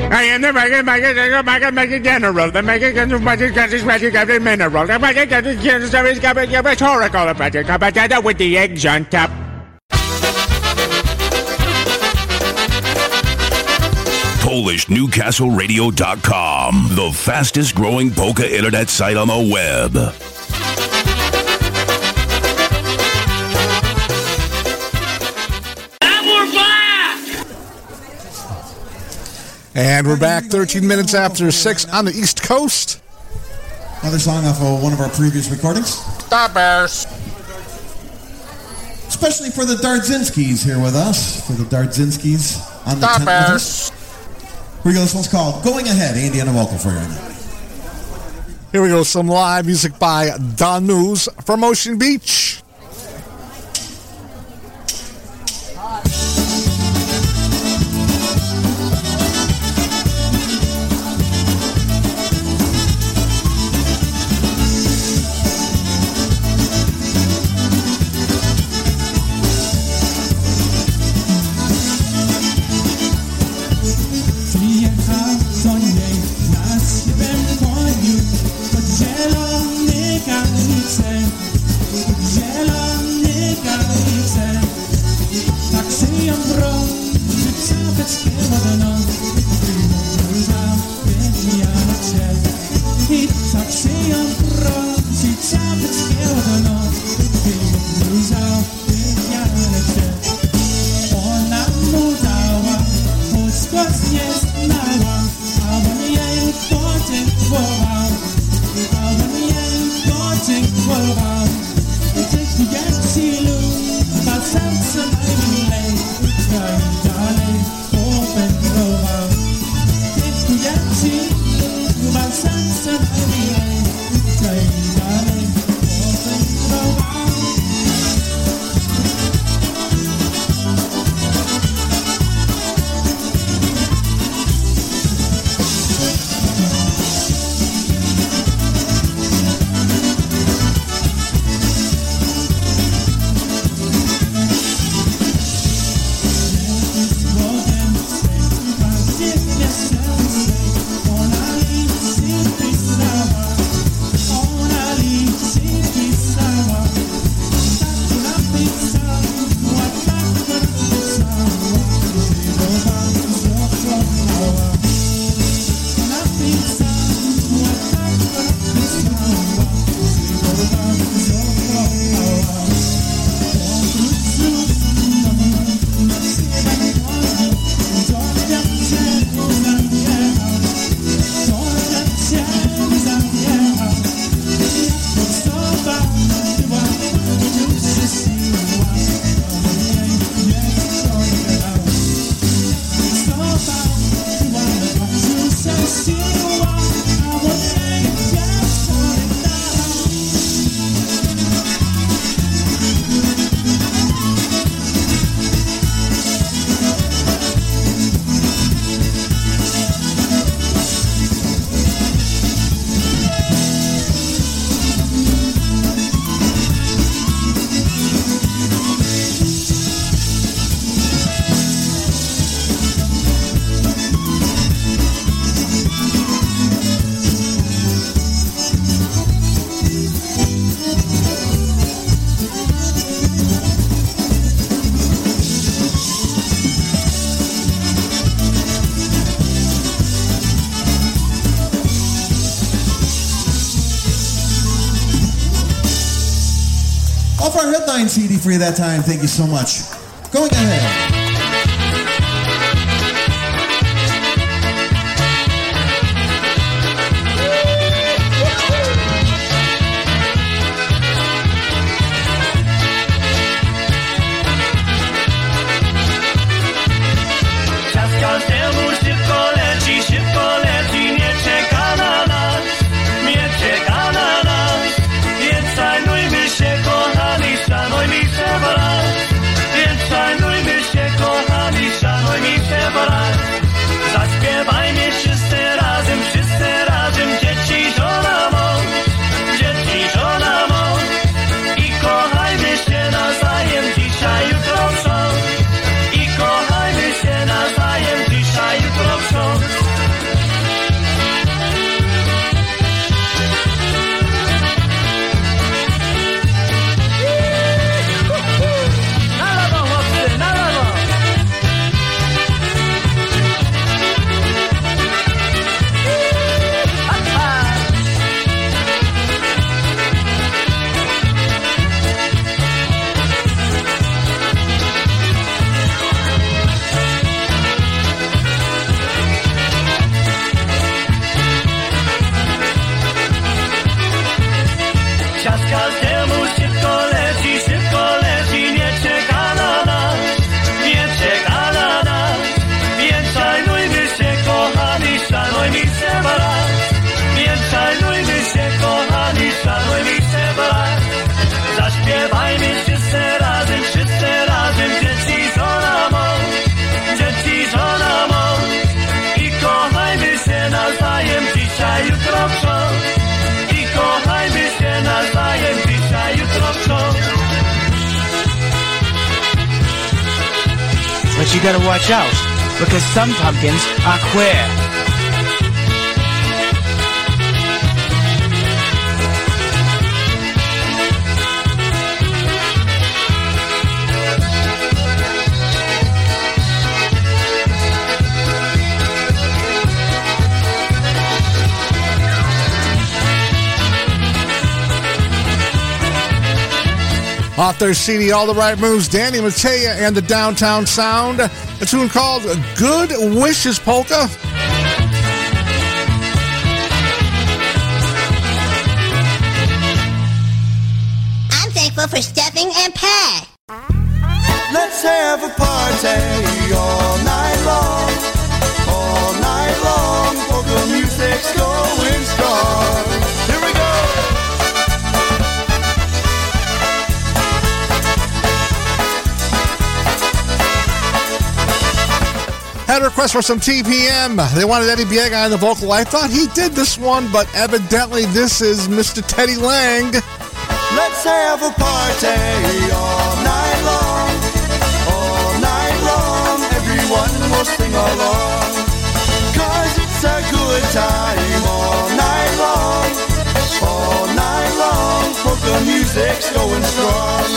I am the Megan Megan Megan Megan General, the Megan General Magic Gadget Magic Gadget Mineral, the Megan Gadget General Service Gadget Rhetorical Magic Gadget with the eggs on top. PolishNewcastleRadio.com, the fastest growing polka internet site on the web. And we're back 13 minutes after 6 on the East Coast. Another song off of one of our previous recordings. Stop Bears. Especially for the Dardzinskis here with us. For the Dardzinskis on the Stop tent with Bears. us. Here we go. This one's called Going Ahead. Andy on a vocal for you right. Here we go. Some live music by Don News from Ocean Beach. Off CD for you that time. Thank you so much. Going ahead. Off their CD, All the Right Moves, Danny Matea and the Downtown Sound. A tune called Good Wishes Polka. I'm thankful for Stuffing and Pat. Let's have a party request for some TPM. They wanted Eddie Biega on the vocal. I thought he did this one, but evidently this is Mr. Teddy Lange. Let's have a party all night long. All night long. Everyone will sing along. Cause it's a good time all night long. All night long. Polka music's going strong.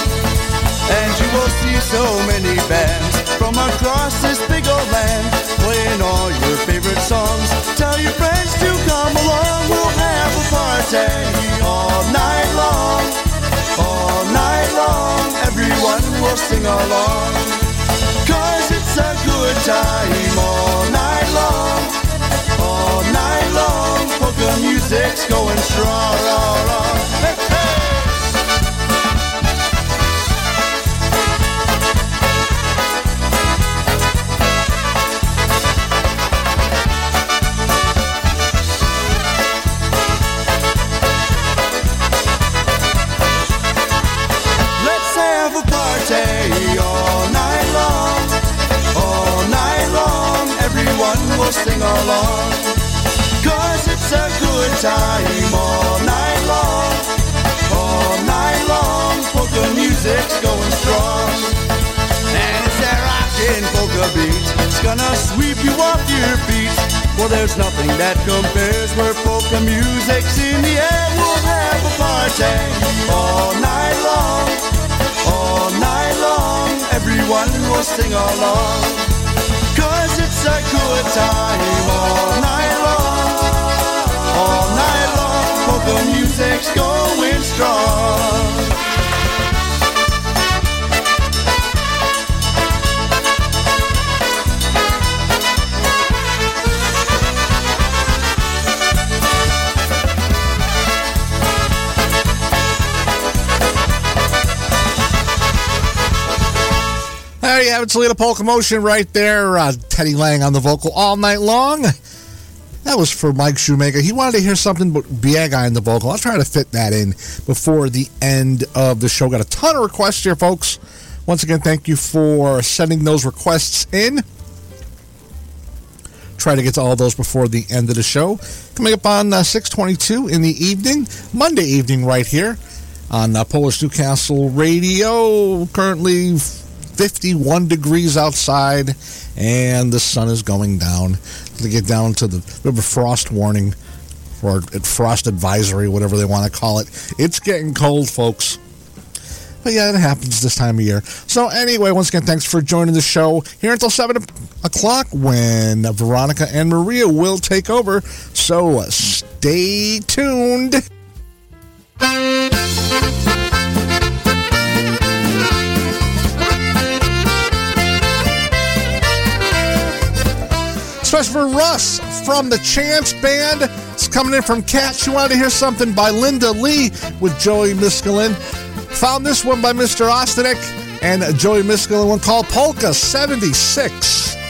And you will see so many bands from across this big old land playing all your favorite songs. Tell your friends to come along. We'll have a party all night long. All night long. Everyone will sing along. Cause it's a good time all night long. All night long. Polka music's going strong. Will sing along. Cause it's a good time all night long. All night long, polka music's going strong. And it's that rockin' polka beat. It's gonna sweep you off your feet. Well, there's nothing that compares where polka music's in the air. We'll have a party all night long. All night long, everyone will sing along. It's a good time all night long. All night long, polka music's going strong. There you have it, Toledo Polka Motion right there. Uh, Teddy Lange on the vocal all night long. That was for Mike Shoemaker. He wanted to hear something but Biega on the vocal. I'll try to fit that in before the end of the show. Got a ton of requests here, folks. Once again, thank you for sending those requests in. Try to get to all those before the end of the show. Coming up on uh, 622 in the evening, Monday evening, right here on uh, Polish Newcastle Radio. Currently 51 degrees outside, and the sun is going down. To get down to the a frost warning or frost advisory, whatever they want to call it. It's getting cold, folks. But yeah, it happens this time of year. So anyway, once again, thanks for joining the show here until 7 o'clock when Veronica and Maria will take over. So stay tuned. Especially for Russ from the Chance Band. It's coming in from Cat. She wanted to hear something by Linda Lee with Joey Miskulin. Found this one by Mr. Ostanek and Joey Miskulin, one called Polka 76.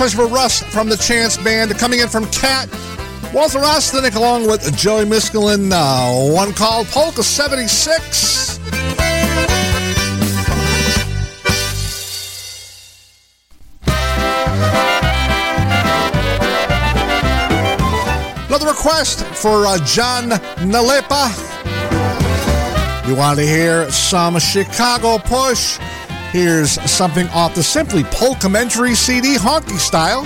Question for Russ from the Chance Band. Coming in from Cat, Walter Ostanek along with Joey Miskulin. Uh, one called Polka 76. Another request for uh, John Nalepa. You want to hear some Chicago push? Here's something off the Simply Polkamentary CD, Honky Style.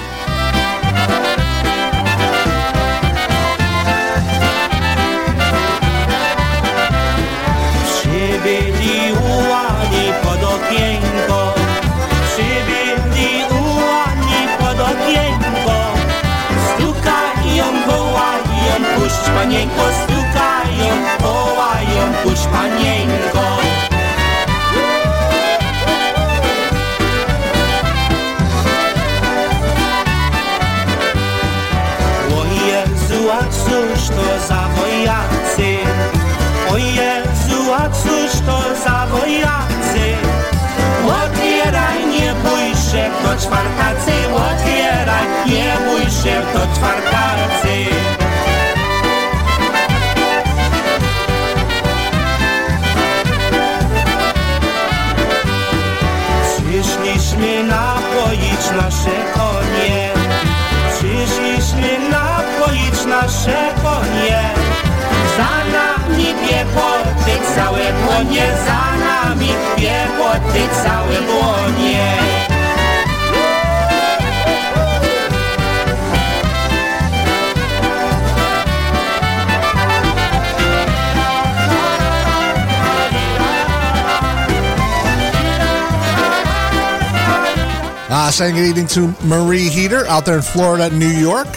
Przybyli czwartacy Otwieraj, nie bój się, to czwartacy Przyszliśmy napoić nasze konie. Przyszliśmy napoić nasze konie. Za nami piechoty całe błonie Za nami piechoty całe błonie Uh, saying good evening to Marie Heater out there in Florida, New York.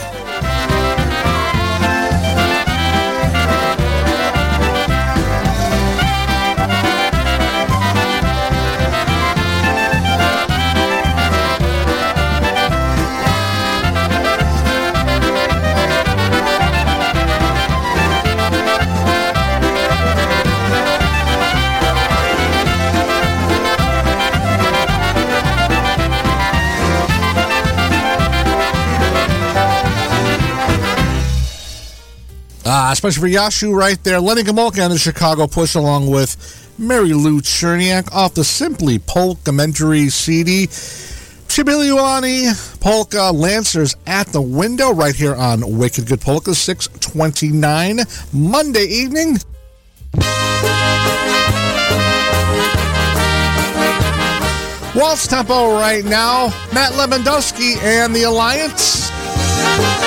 Uh, especially for Yashu right there. Lenny Gomulka on the Chicago Push along with Mary Lou Cherniak off the Simply Polkamentary CD. Chibiliwani Polka Lancers at the window right here on Wicked Good Polka 629 Monday evening. Waltz tempo right now. Matt Lewandowski and the Alliance.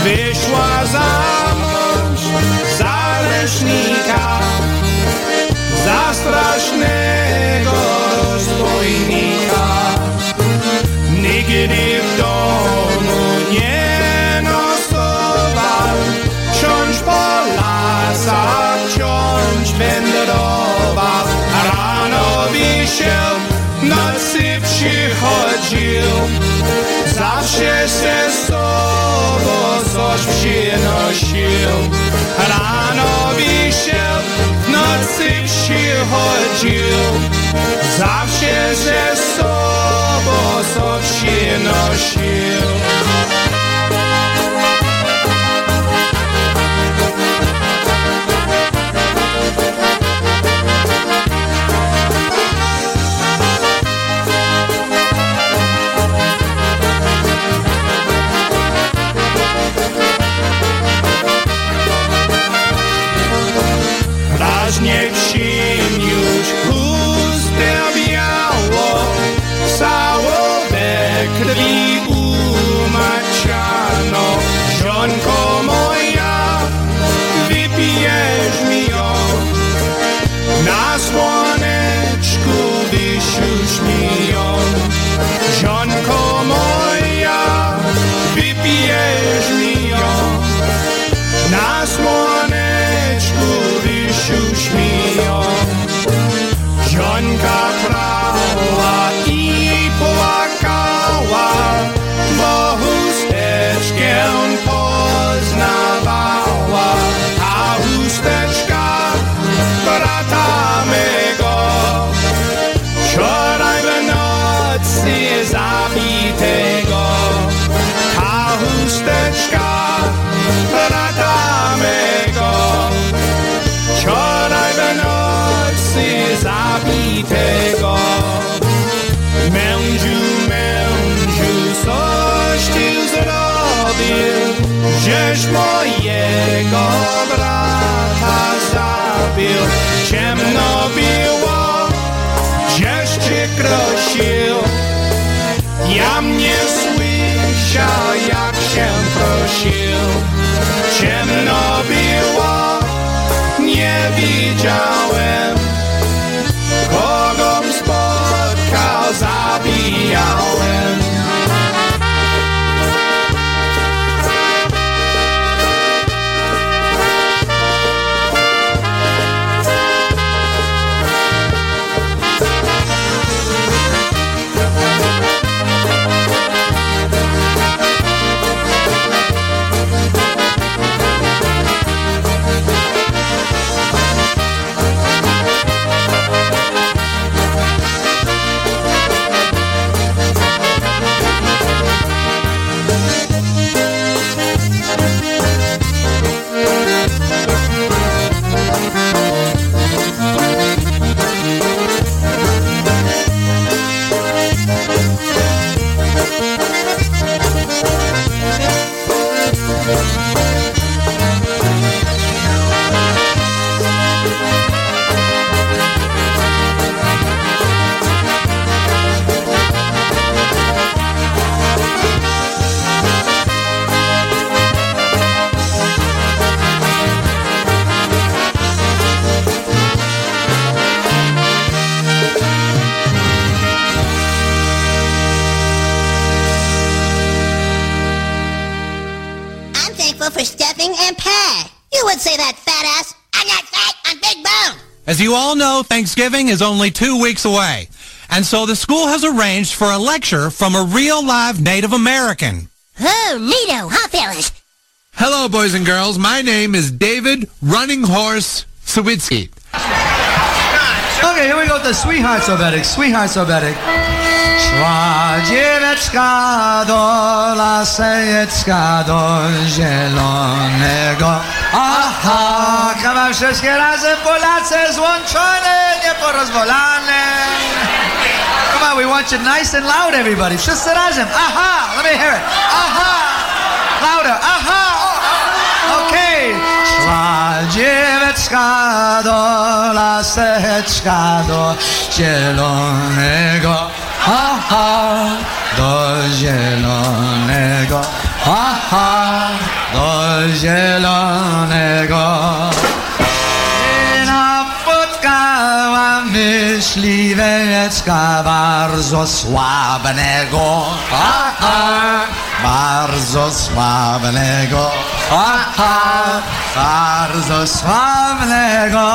Vyšla zámož zálešníka za strašného rozbojníka. Nikdy v domu nie nenosoval, čonž po lásách, čonž vendroval. Ráno vyšel, noci přichodil, zawsze se stoi. Zawsze se z sobą coś przynosił Rano wisiał, nocy przychodził Zawsze ze sobą coś przynosił Raz Thanksgiving is only two weeks away. And so the school has arranged for a lecture from a real live Native American. Oh, neato, huh, fellas? Hello, boys and girls. My name is David Running Horse Sawitsky. Okay, here we go with the Sweetheart Sobetic. Sweetheart Sobetic. Dzieweczka do lasejecka do zielonego. Aha, chyba wszystkie razem Polacy złączone, nieporozwolane. Come on, we want you nice and loud, everybody. Wszyscy razem. Aha, let me hear it. Aha, louder. Aha. Okay. Szła dzieweczka do laseczka do zielonego. Aha, do zielonego, ha, ha, do zielonego. Jedna spotkała myśliweczka bardzo słabnego, ha, ha, bardzo słabnego, ha, ha, bardzo słabnego.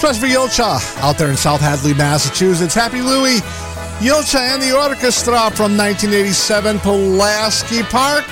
Special for Yelcha out there in South Hadley, Massachusetts. Happy Louie. Julcia and the Orchestra from 1987, Pulaski Park.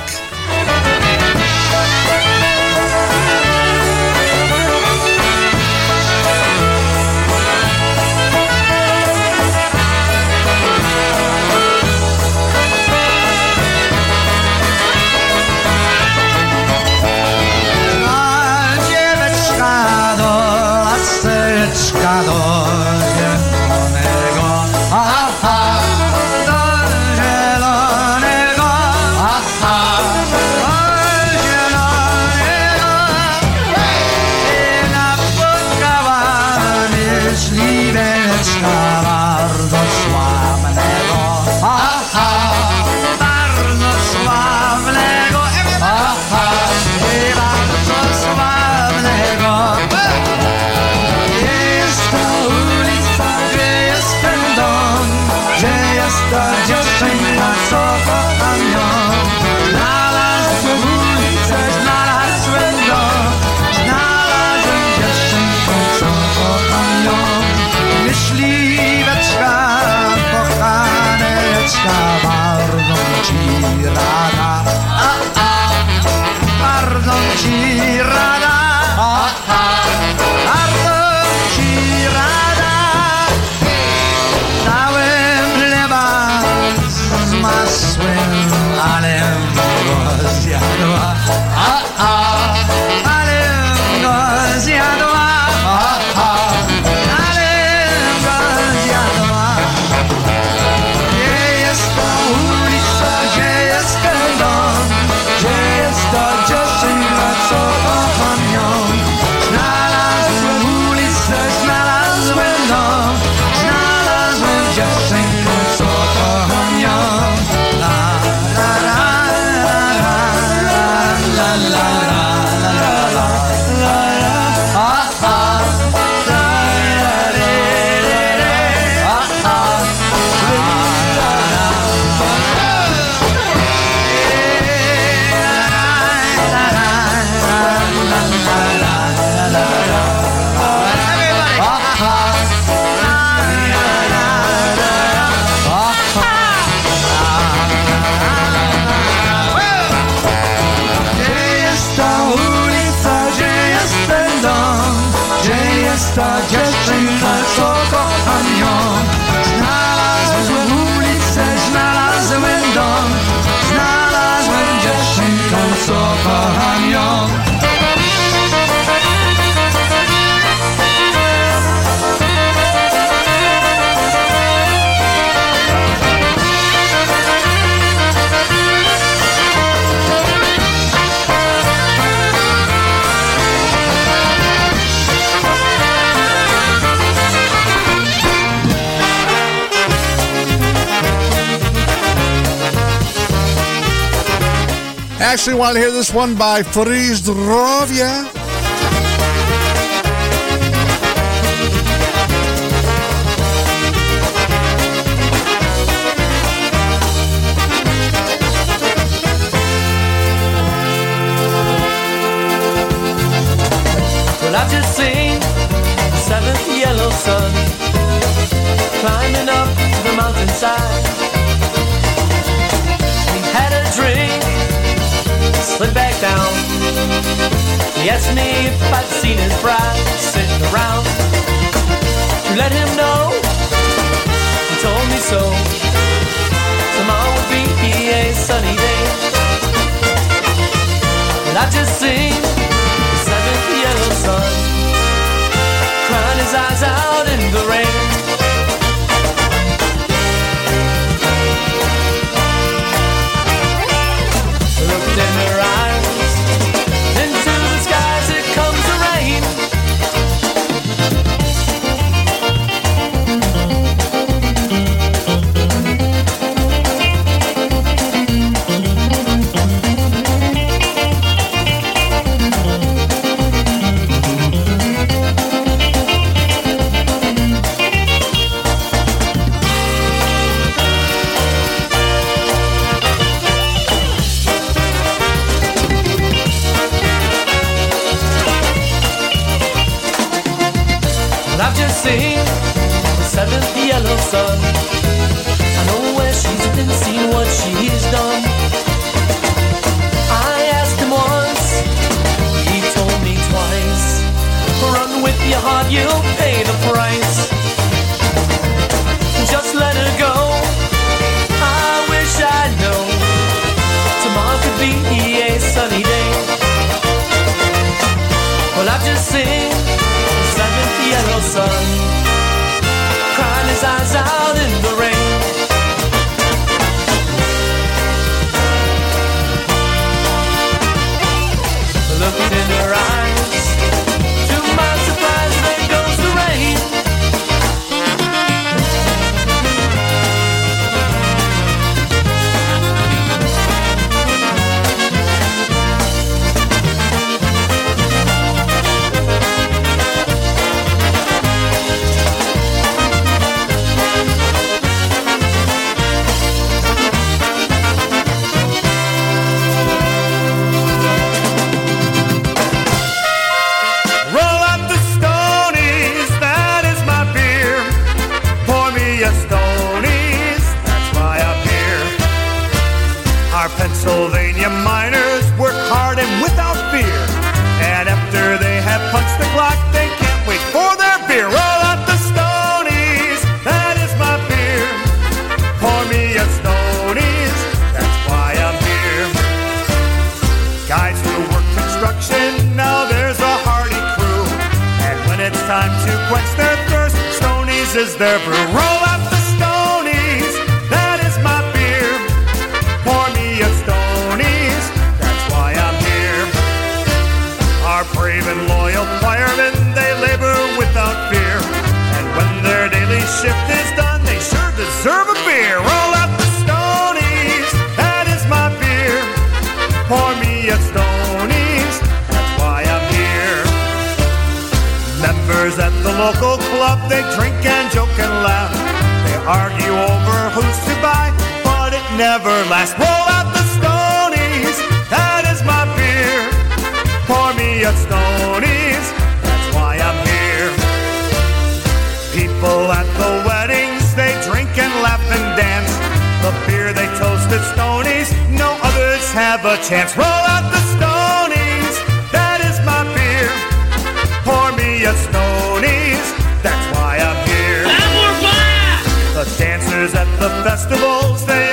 Ashley want to hear this one by Frizdrovia. Well, I just seen the seventh yellow sun climbing up the mountainside. Slid back down. He asked me if I'd seen his bride sitting around. To let him know, he told me so. Tomorrow would be a sunny day. And I just seen the seventh yellow sun crying his eyes out in the rain. Is their brew. Roll up the Stoney's, that is my beer. Pour me a Stoney's, that's why I'm here. Our brave and loyal firemen, they labor without fear. And when their daily shift is done, they sure deserve a beer. Roll up the Stoney's, that is my beer. Pour me a Stoney's, that's why I'm here. Members at the local club, they drink laugh. They argue over who's to buy, but it never lasts. Roll out the Stoney's, that is my beer. Pour me a Stoney's, that's why I'm here. People at the weddings, they drink and laugh and dance. The beer they toast at Stoney's, no others have a chance. Roll out the Stoney's, the festivals, they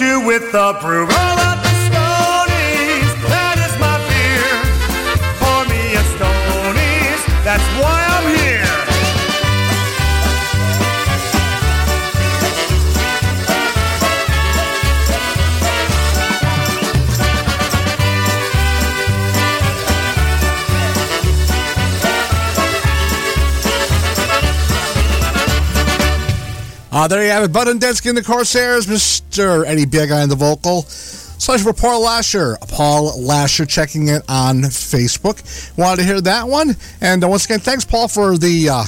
you with. Roll out the Stoney's, that is my beer. Pour me a Stoney's, that's why I'm here. Uh, there you have it. Bud Hundensky and the Corsairs, Mr. Eddie Biegai on the vocal. Slash for Paul Lasher. Paul Lasher checking it on Facebook. Wanted to hear that one. And uh, once again, thanks, Paul, for the uh,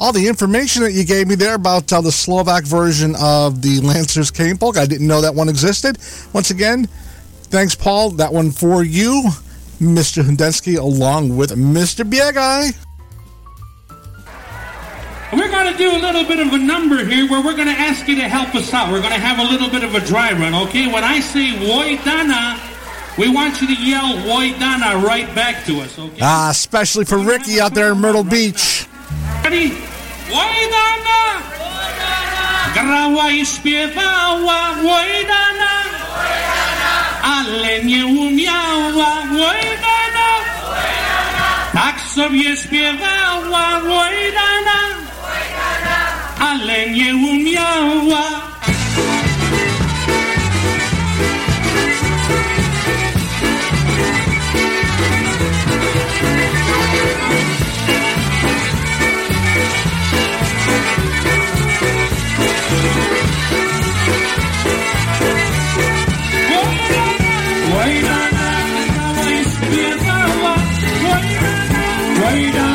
all the information that you gave me there about uh, the Slovak version of the Lancers Cane Polk. I didn't know that one existed. Once again, thanks, Paul. That one for you, Mr. Hundensky, along with Mr. Biegai. Going to do a little bit of a number here where we're going to ask you to help us out. We're going to have a little bit of a dry run, okay? When I say Woidana, we want you to yell Woidana right back to us, okay? Ah, especially for Ricky out there in Myrtle Beach. Ready? Woidana! Grawa śpiewała Woidana! Ale nie umiała Woidana! Tak sobie śpiewała Woidana! Ale nie umiała Wojdana,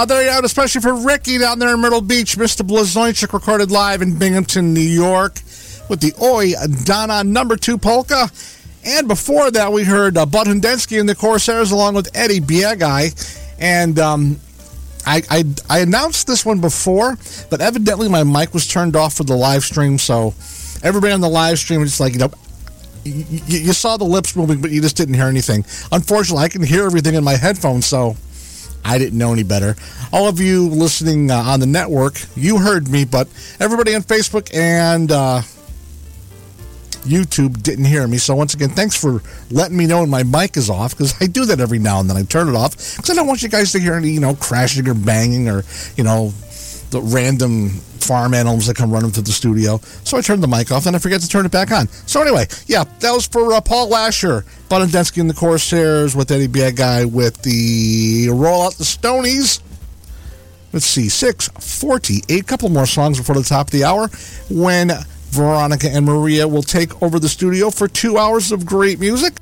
Uh, there you it, especially for Ricky down there in Myrtle Beach. Mr. Blazończyk recorded live in Binghamton, New York with the Oi Donna number two polka. And before that, we heard uh, Bud Hundensky and the Corsairs along with Eddie Biegai. And um, I, I, I announced this one before, but evidently my mic was turned off for the live stream. So everybody on the live stream was like, you know, you saw the lips moving, but you just didn't hear anything. Unfortunately, I can hear everything in my headphones, so I didn't know any better. All of you listening uh, on the network, you heard me, but everybody on Facebook and uh, YouTube didn't hear me. So once again, thanks for letting me know when my mic is off because I do that every now and then. I turn it off because I don't want you guys to hear any, you know, crashing or banging or, you know, the random farm animals that come running through the studio. So I turned the mic off and I forget to turn it back on. So anyway, yeah, that was for uh, Paul Lasher, Bud Hundensky and the Corsairs with Eddie Bad Guy with the Roll Out the Stoney's. Let's see, 648. couple more songs before the top of the hour when Veronica and Maria will take over the studio for two hours of great music.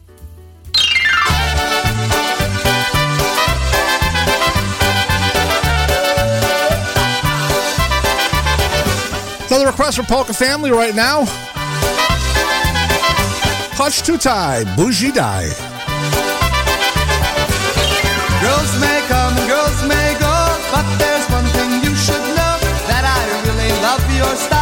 From Polka Family right now. Hush Tight, Bougie Die. Girls may come girls may go, but there's one thing you should know that I really love your style.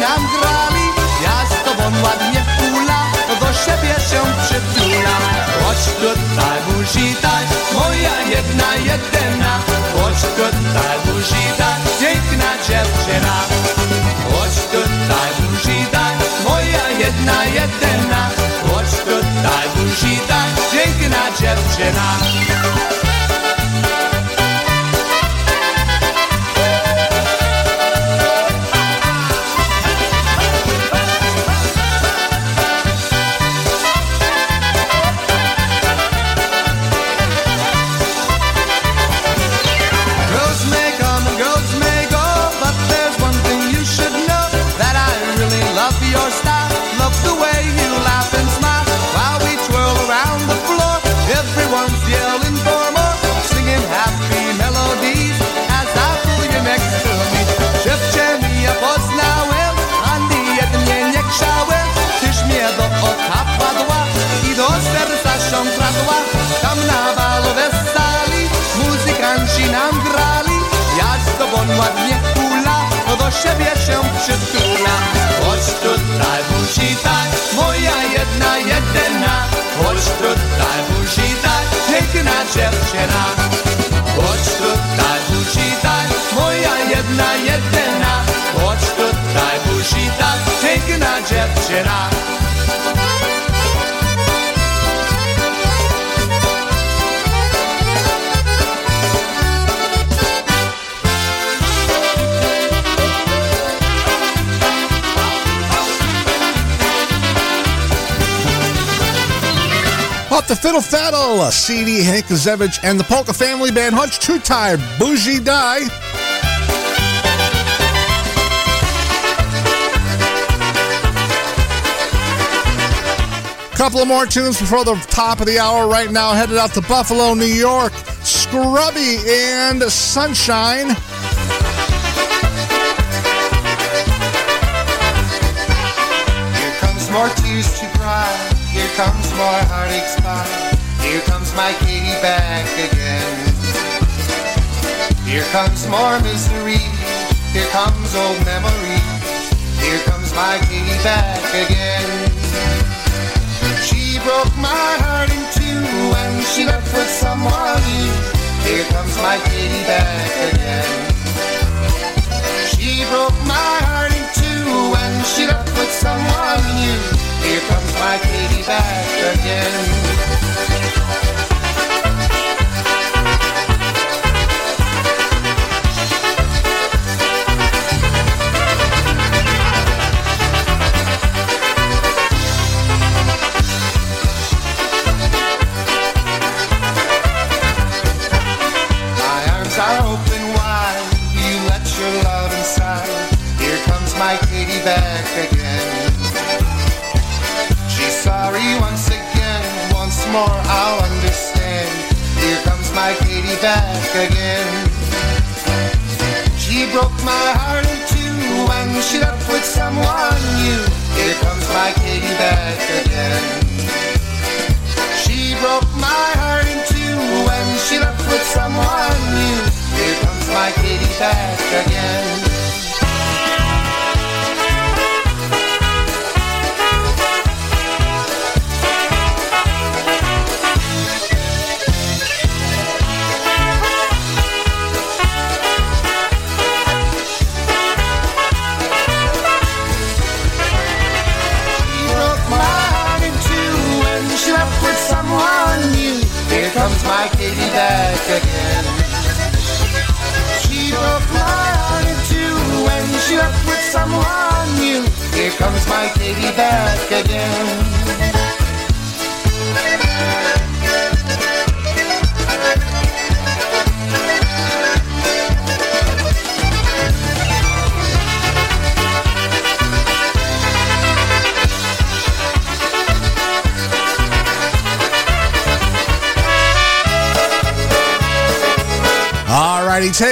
Nam grali, ja z tobą ładnie hula, do siebie się przytula. Chodź tutaj, buzi daj, moja jedna, jedyna, chodź tutaj, buzi daj, piękna dziewczyna. Chodź tutaj, buzi daj, moja jedna, jedyna, chodź tutaj, buzi daj, piękna dziewczyna. Ładnie hula, do siebie się przytula. Chodź tutaj, musi tak, moja jedna, jedyna, chodź tutaj, musi tak, piękna dziewczyna. Chodź tutaj, musi tak, moja jedna, jedyna, chodź tutaj, musi tak, piękna dziewczyna. The Fiddle Faddle, uh, CD, Hank Guzevich, and the Polka Family Band, Hunch Too Tired, Bougie Die. Couple of more tunes before the top of the hour right now. Headed out to Buffalo, New York. Scrubby and Sunshine. Here comes more tears to cry. Here comes more heartaches comes my Katie back again. Here comes more misery. Here comes old memory. Here comes my Katie back again. She broke my heart in two when she left with someone new. Here comes my Katie back again. She broke my heart in two when she left with someone new. Here comes my Katie back again.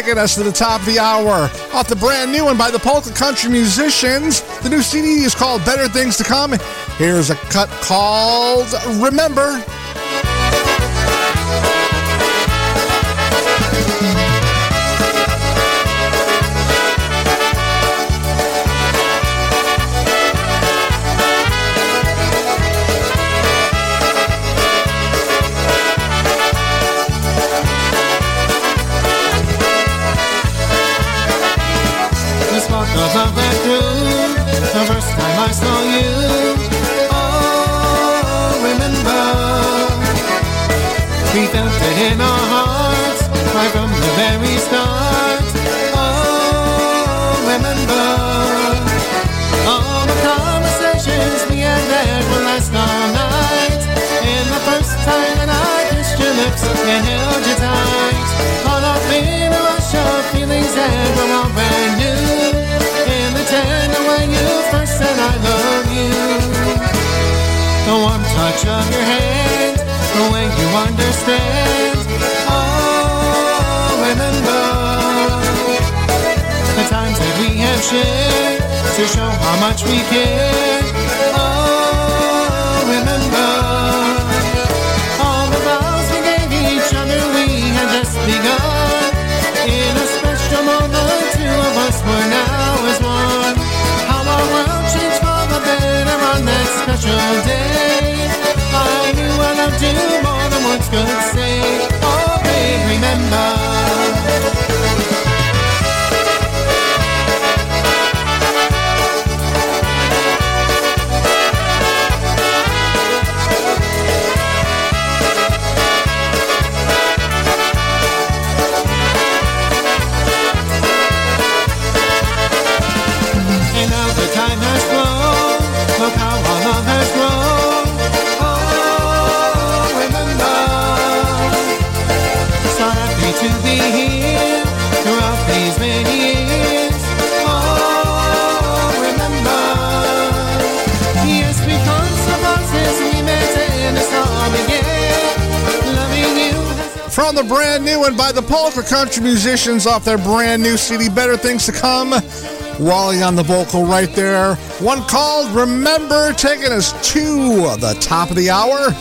Taking us to the top of the hour off the brand new one by the Polka Country Musicians. The new CD is called Better Things to Come. Here's a cut called Remember. And held you tight, caught up in a rush of feelings that were all brand new. And the tender way you first said I love you. The warm touch of your hand, the way you understand. Oh, remember the times that we have shared to show how much we care. Day. I knew I loved you more than words could say. Oh, babe, remember. The brand new one by the Polka Country Musicians off their brand new CD, Better Things to Come. Wally on the vocal right there. One called Remember, taking us to the top of the hour.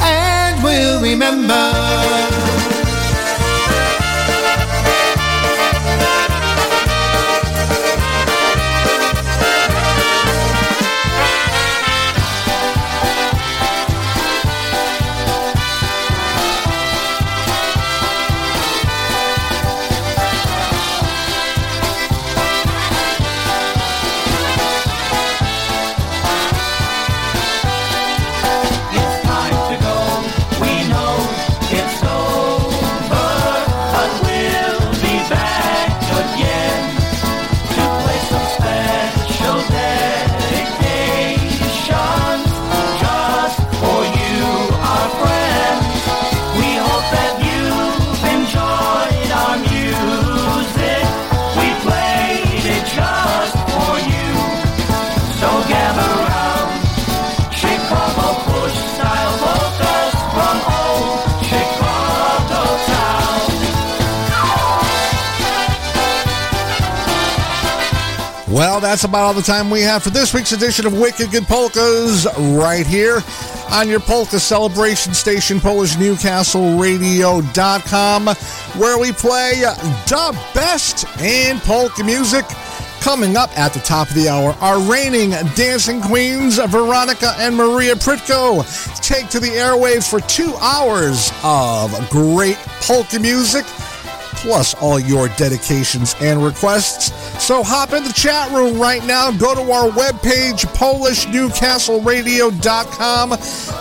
and we'll remember. That's about all the time we have for this week's edition of Wicked Good Polkas right here on your polka celebration station, PolishNewcastleRadio.com, where we play the best in polka music. Coming up at the top of the hour, our reigning dancing queens, Veronica and Maria Pritko, take to the airwaves for two hours of great polka music plus all your dedications and requests. So hop in the chat room right now. Go to our webpage, PolishNewcastleRadio.com.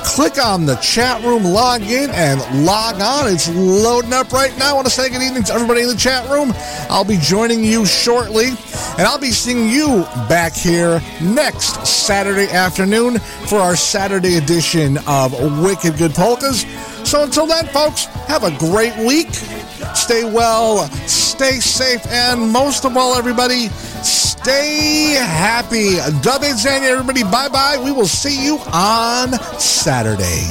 Click on the chat room, log in, and log on. It's loading up right now. I want to say good evening to everybody in the chat room. I'll be joining you shortly, and I'll be seeing you back here next Saturday afternoon for our Saturday edition of Wicked Good Polkas. So until then, folks, have a great week. Stay well, stay safe, and most of all, everybody, stay happy. David Zanya, everybody, bye bye. We will see you on Saturday.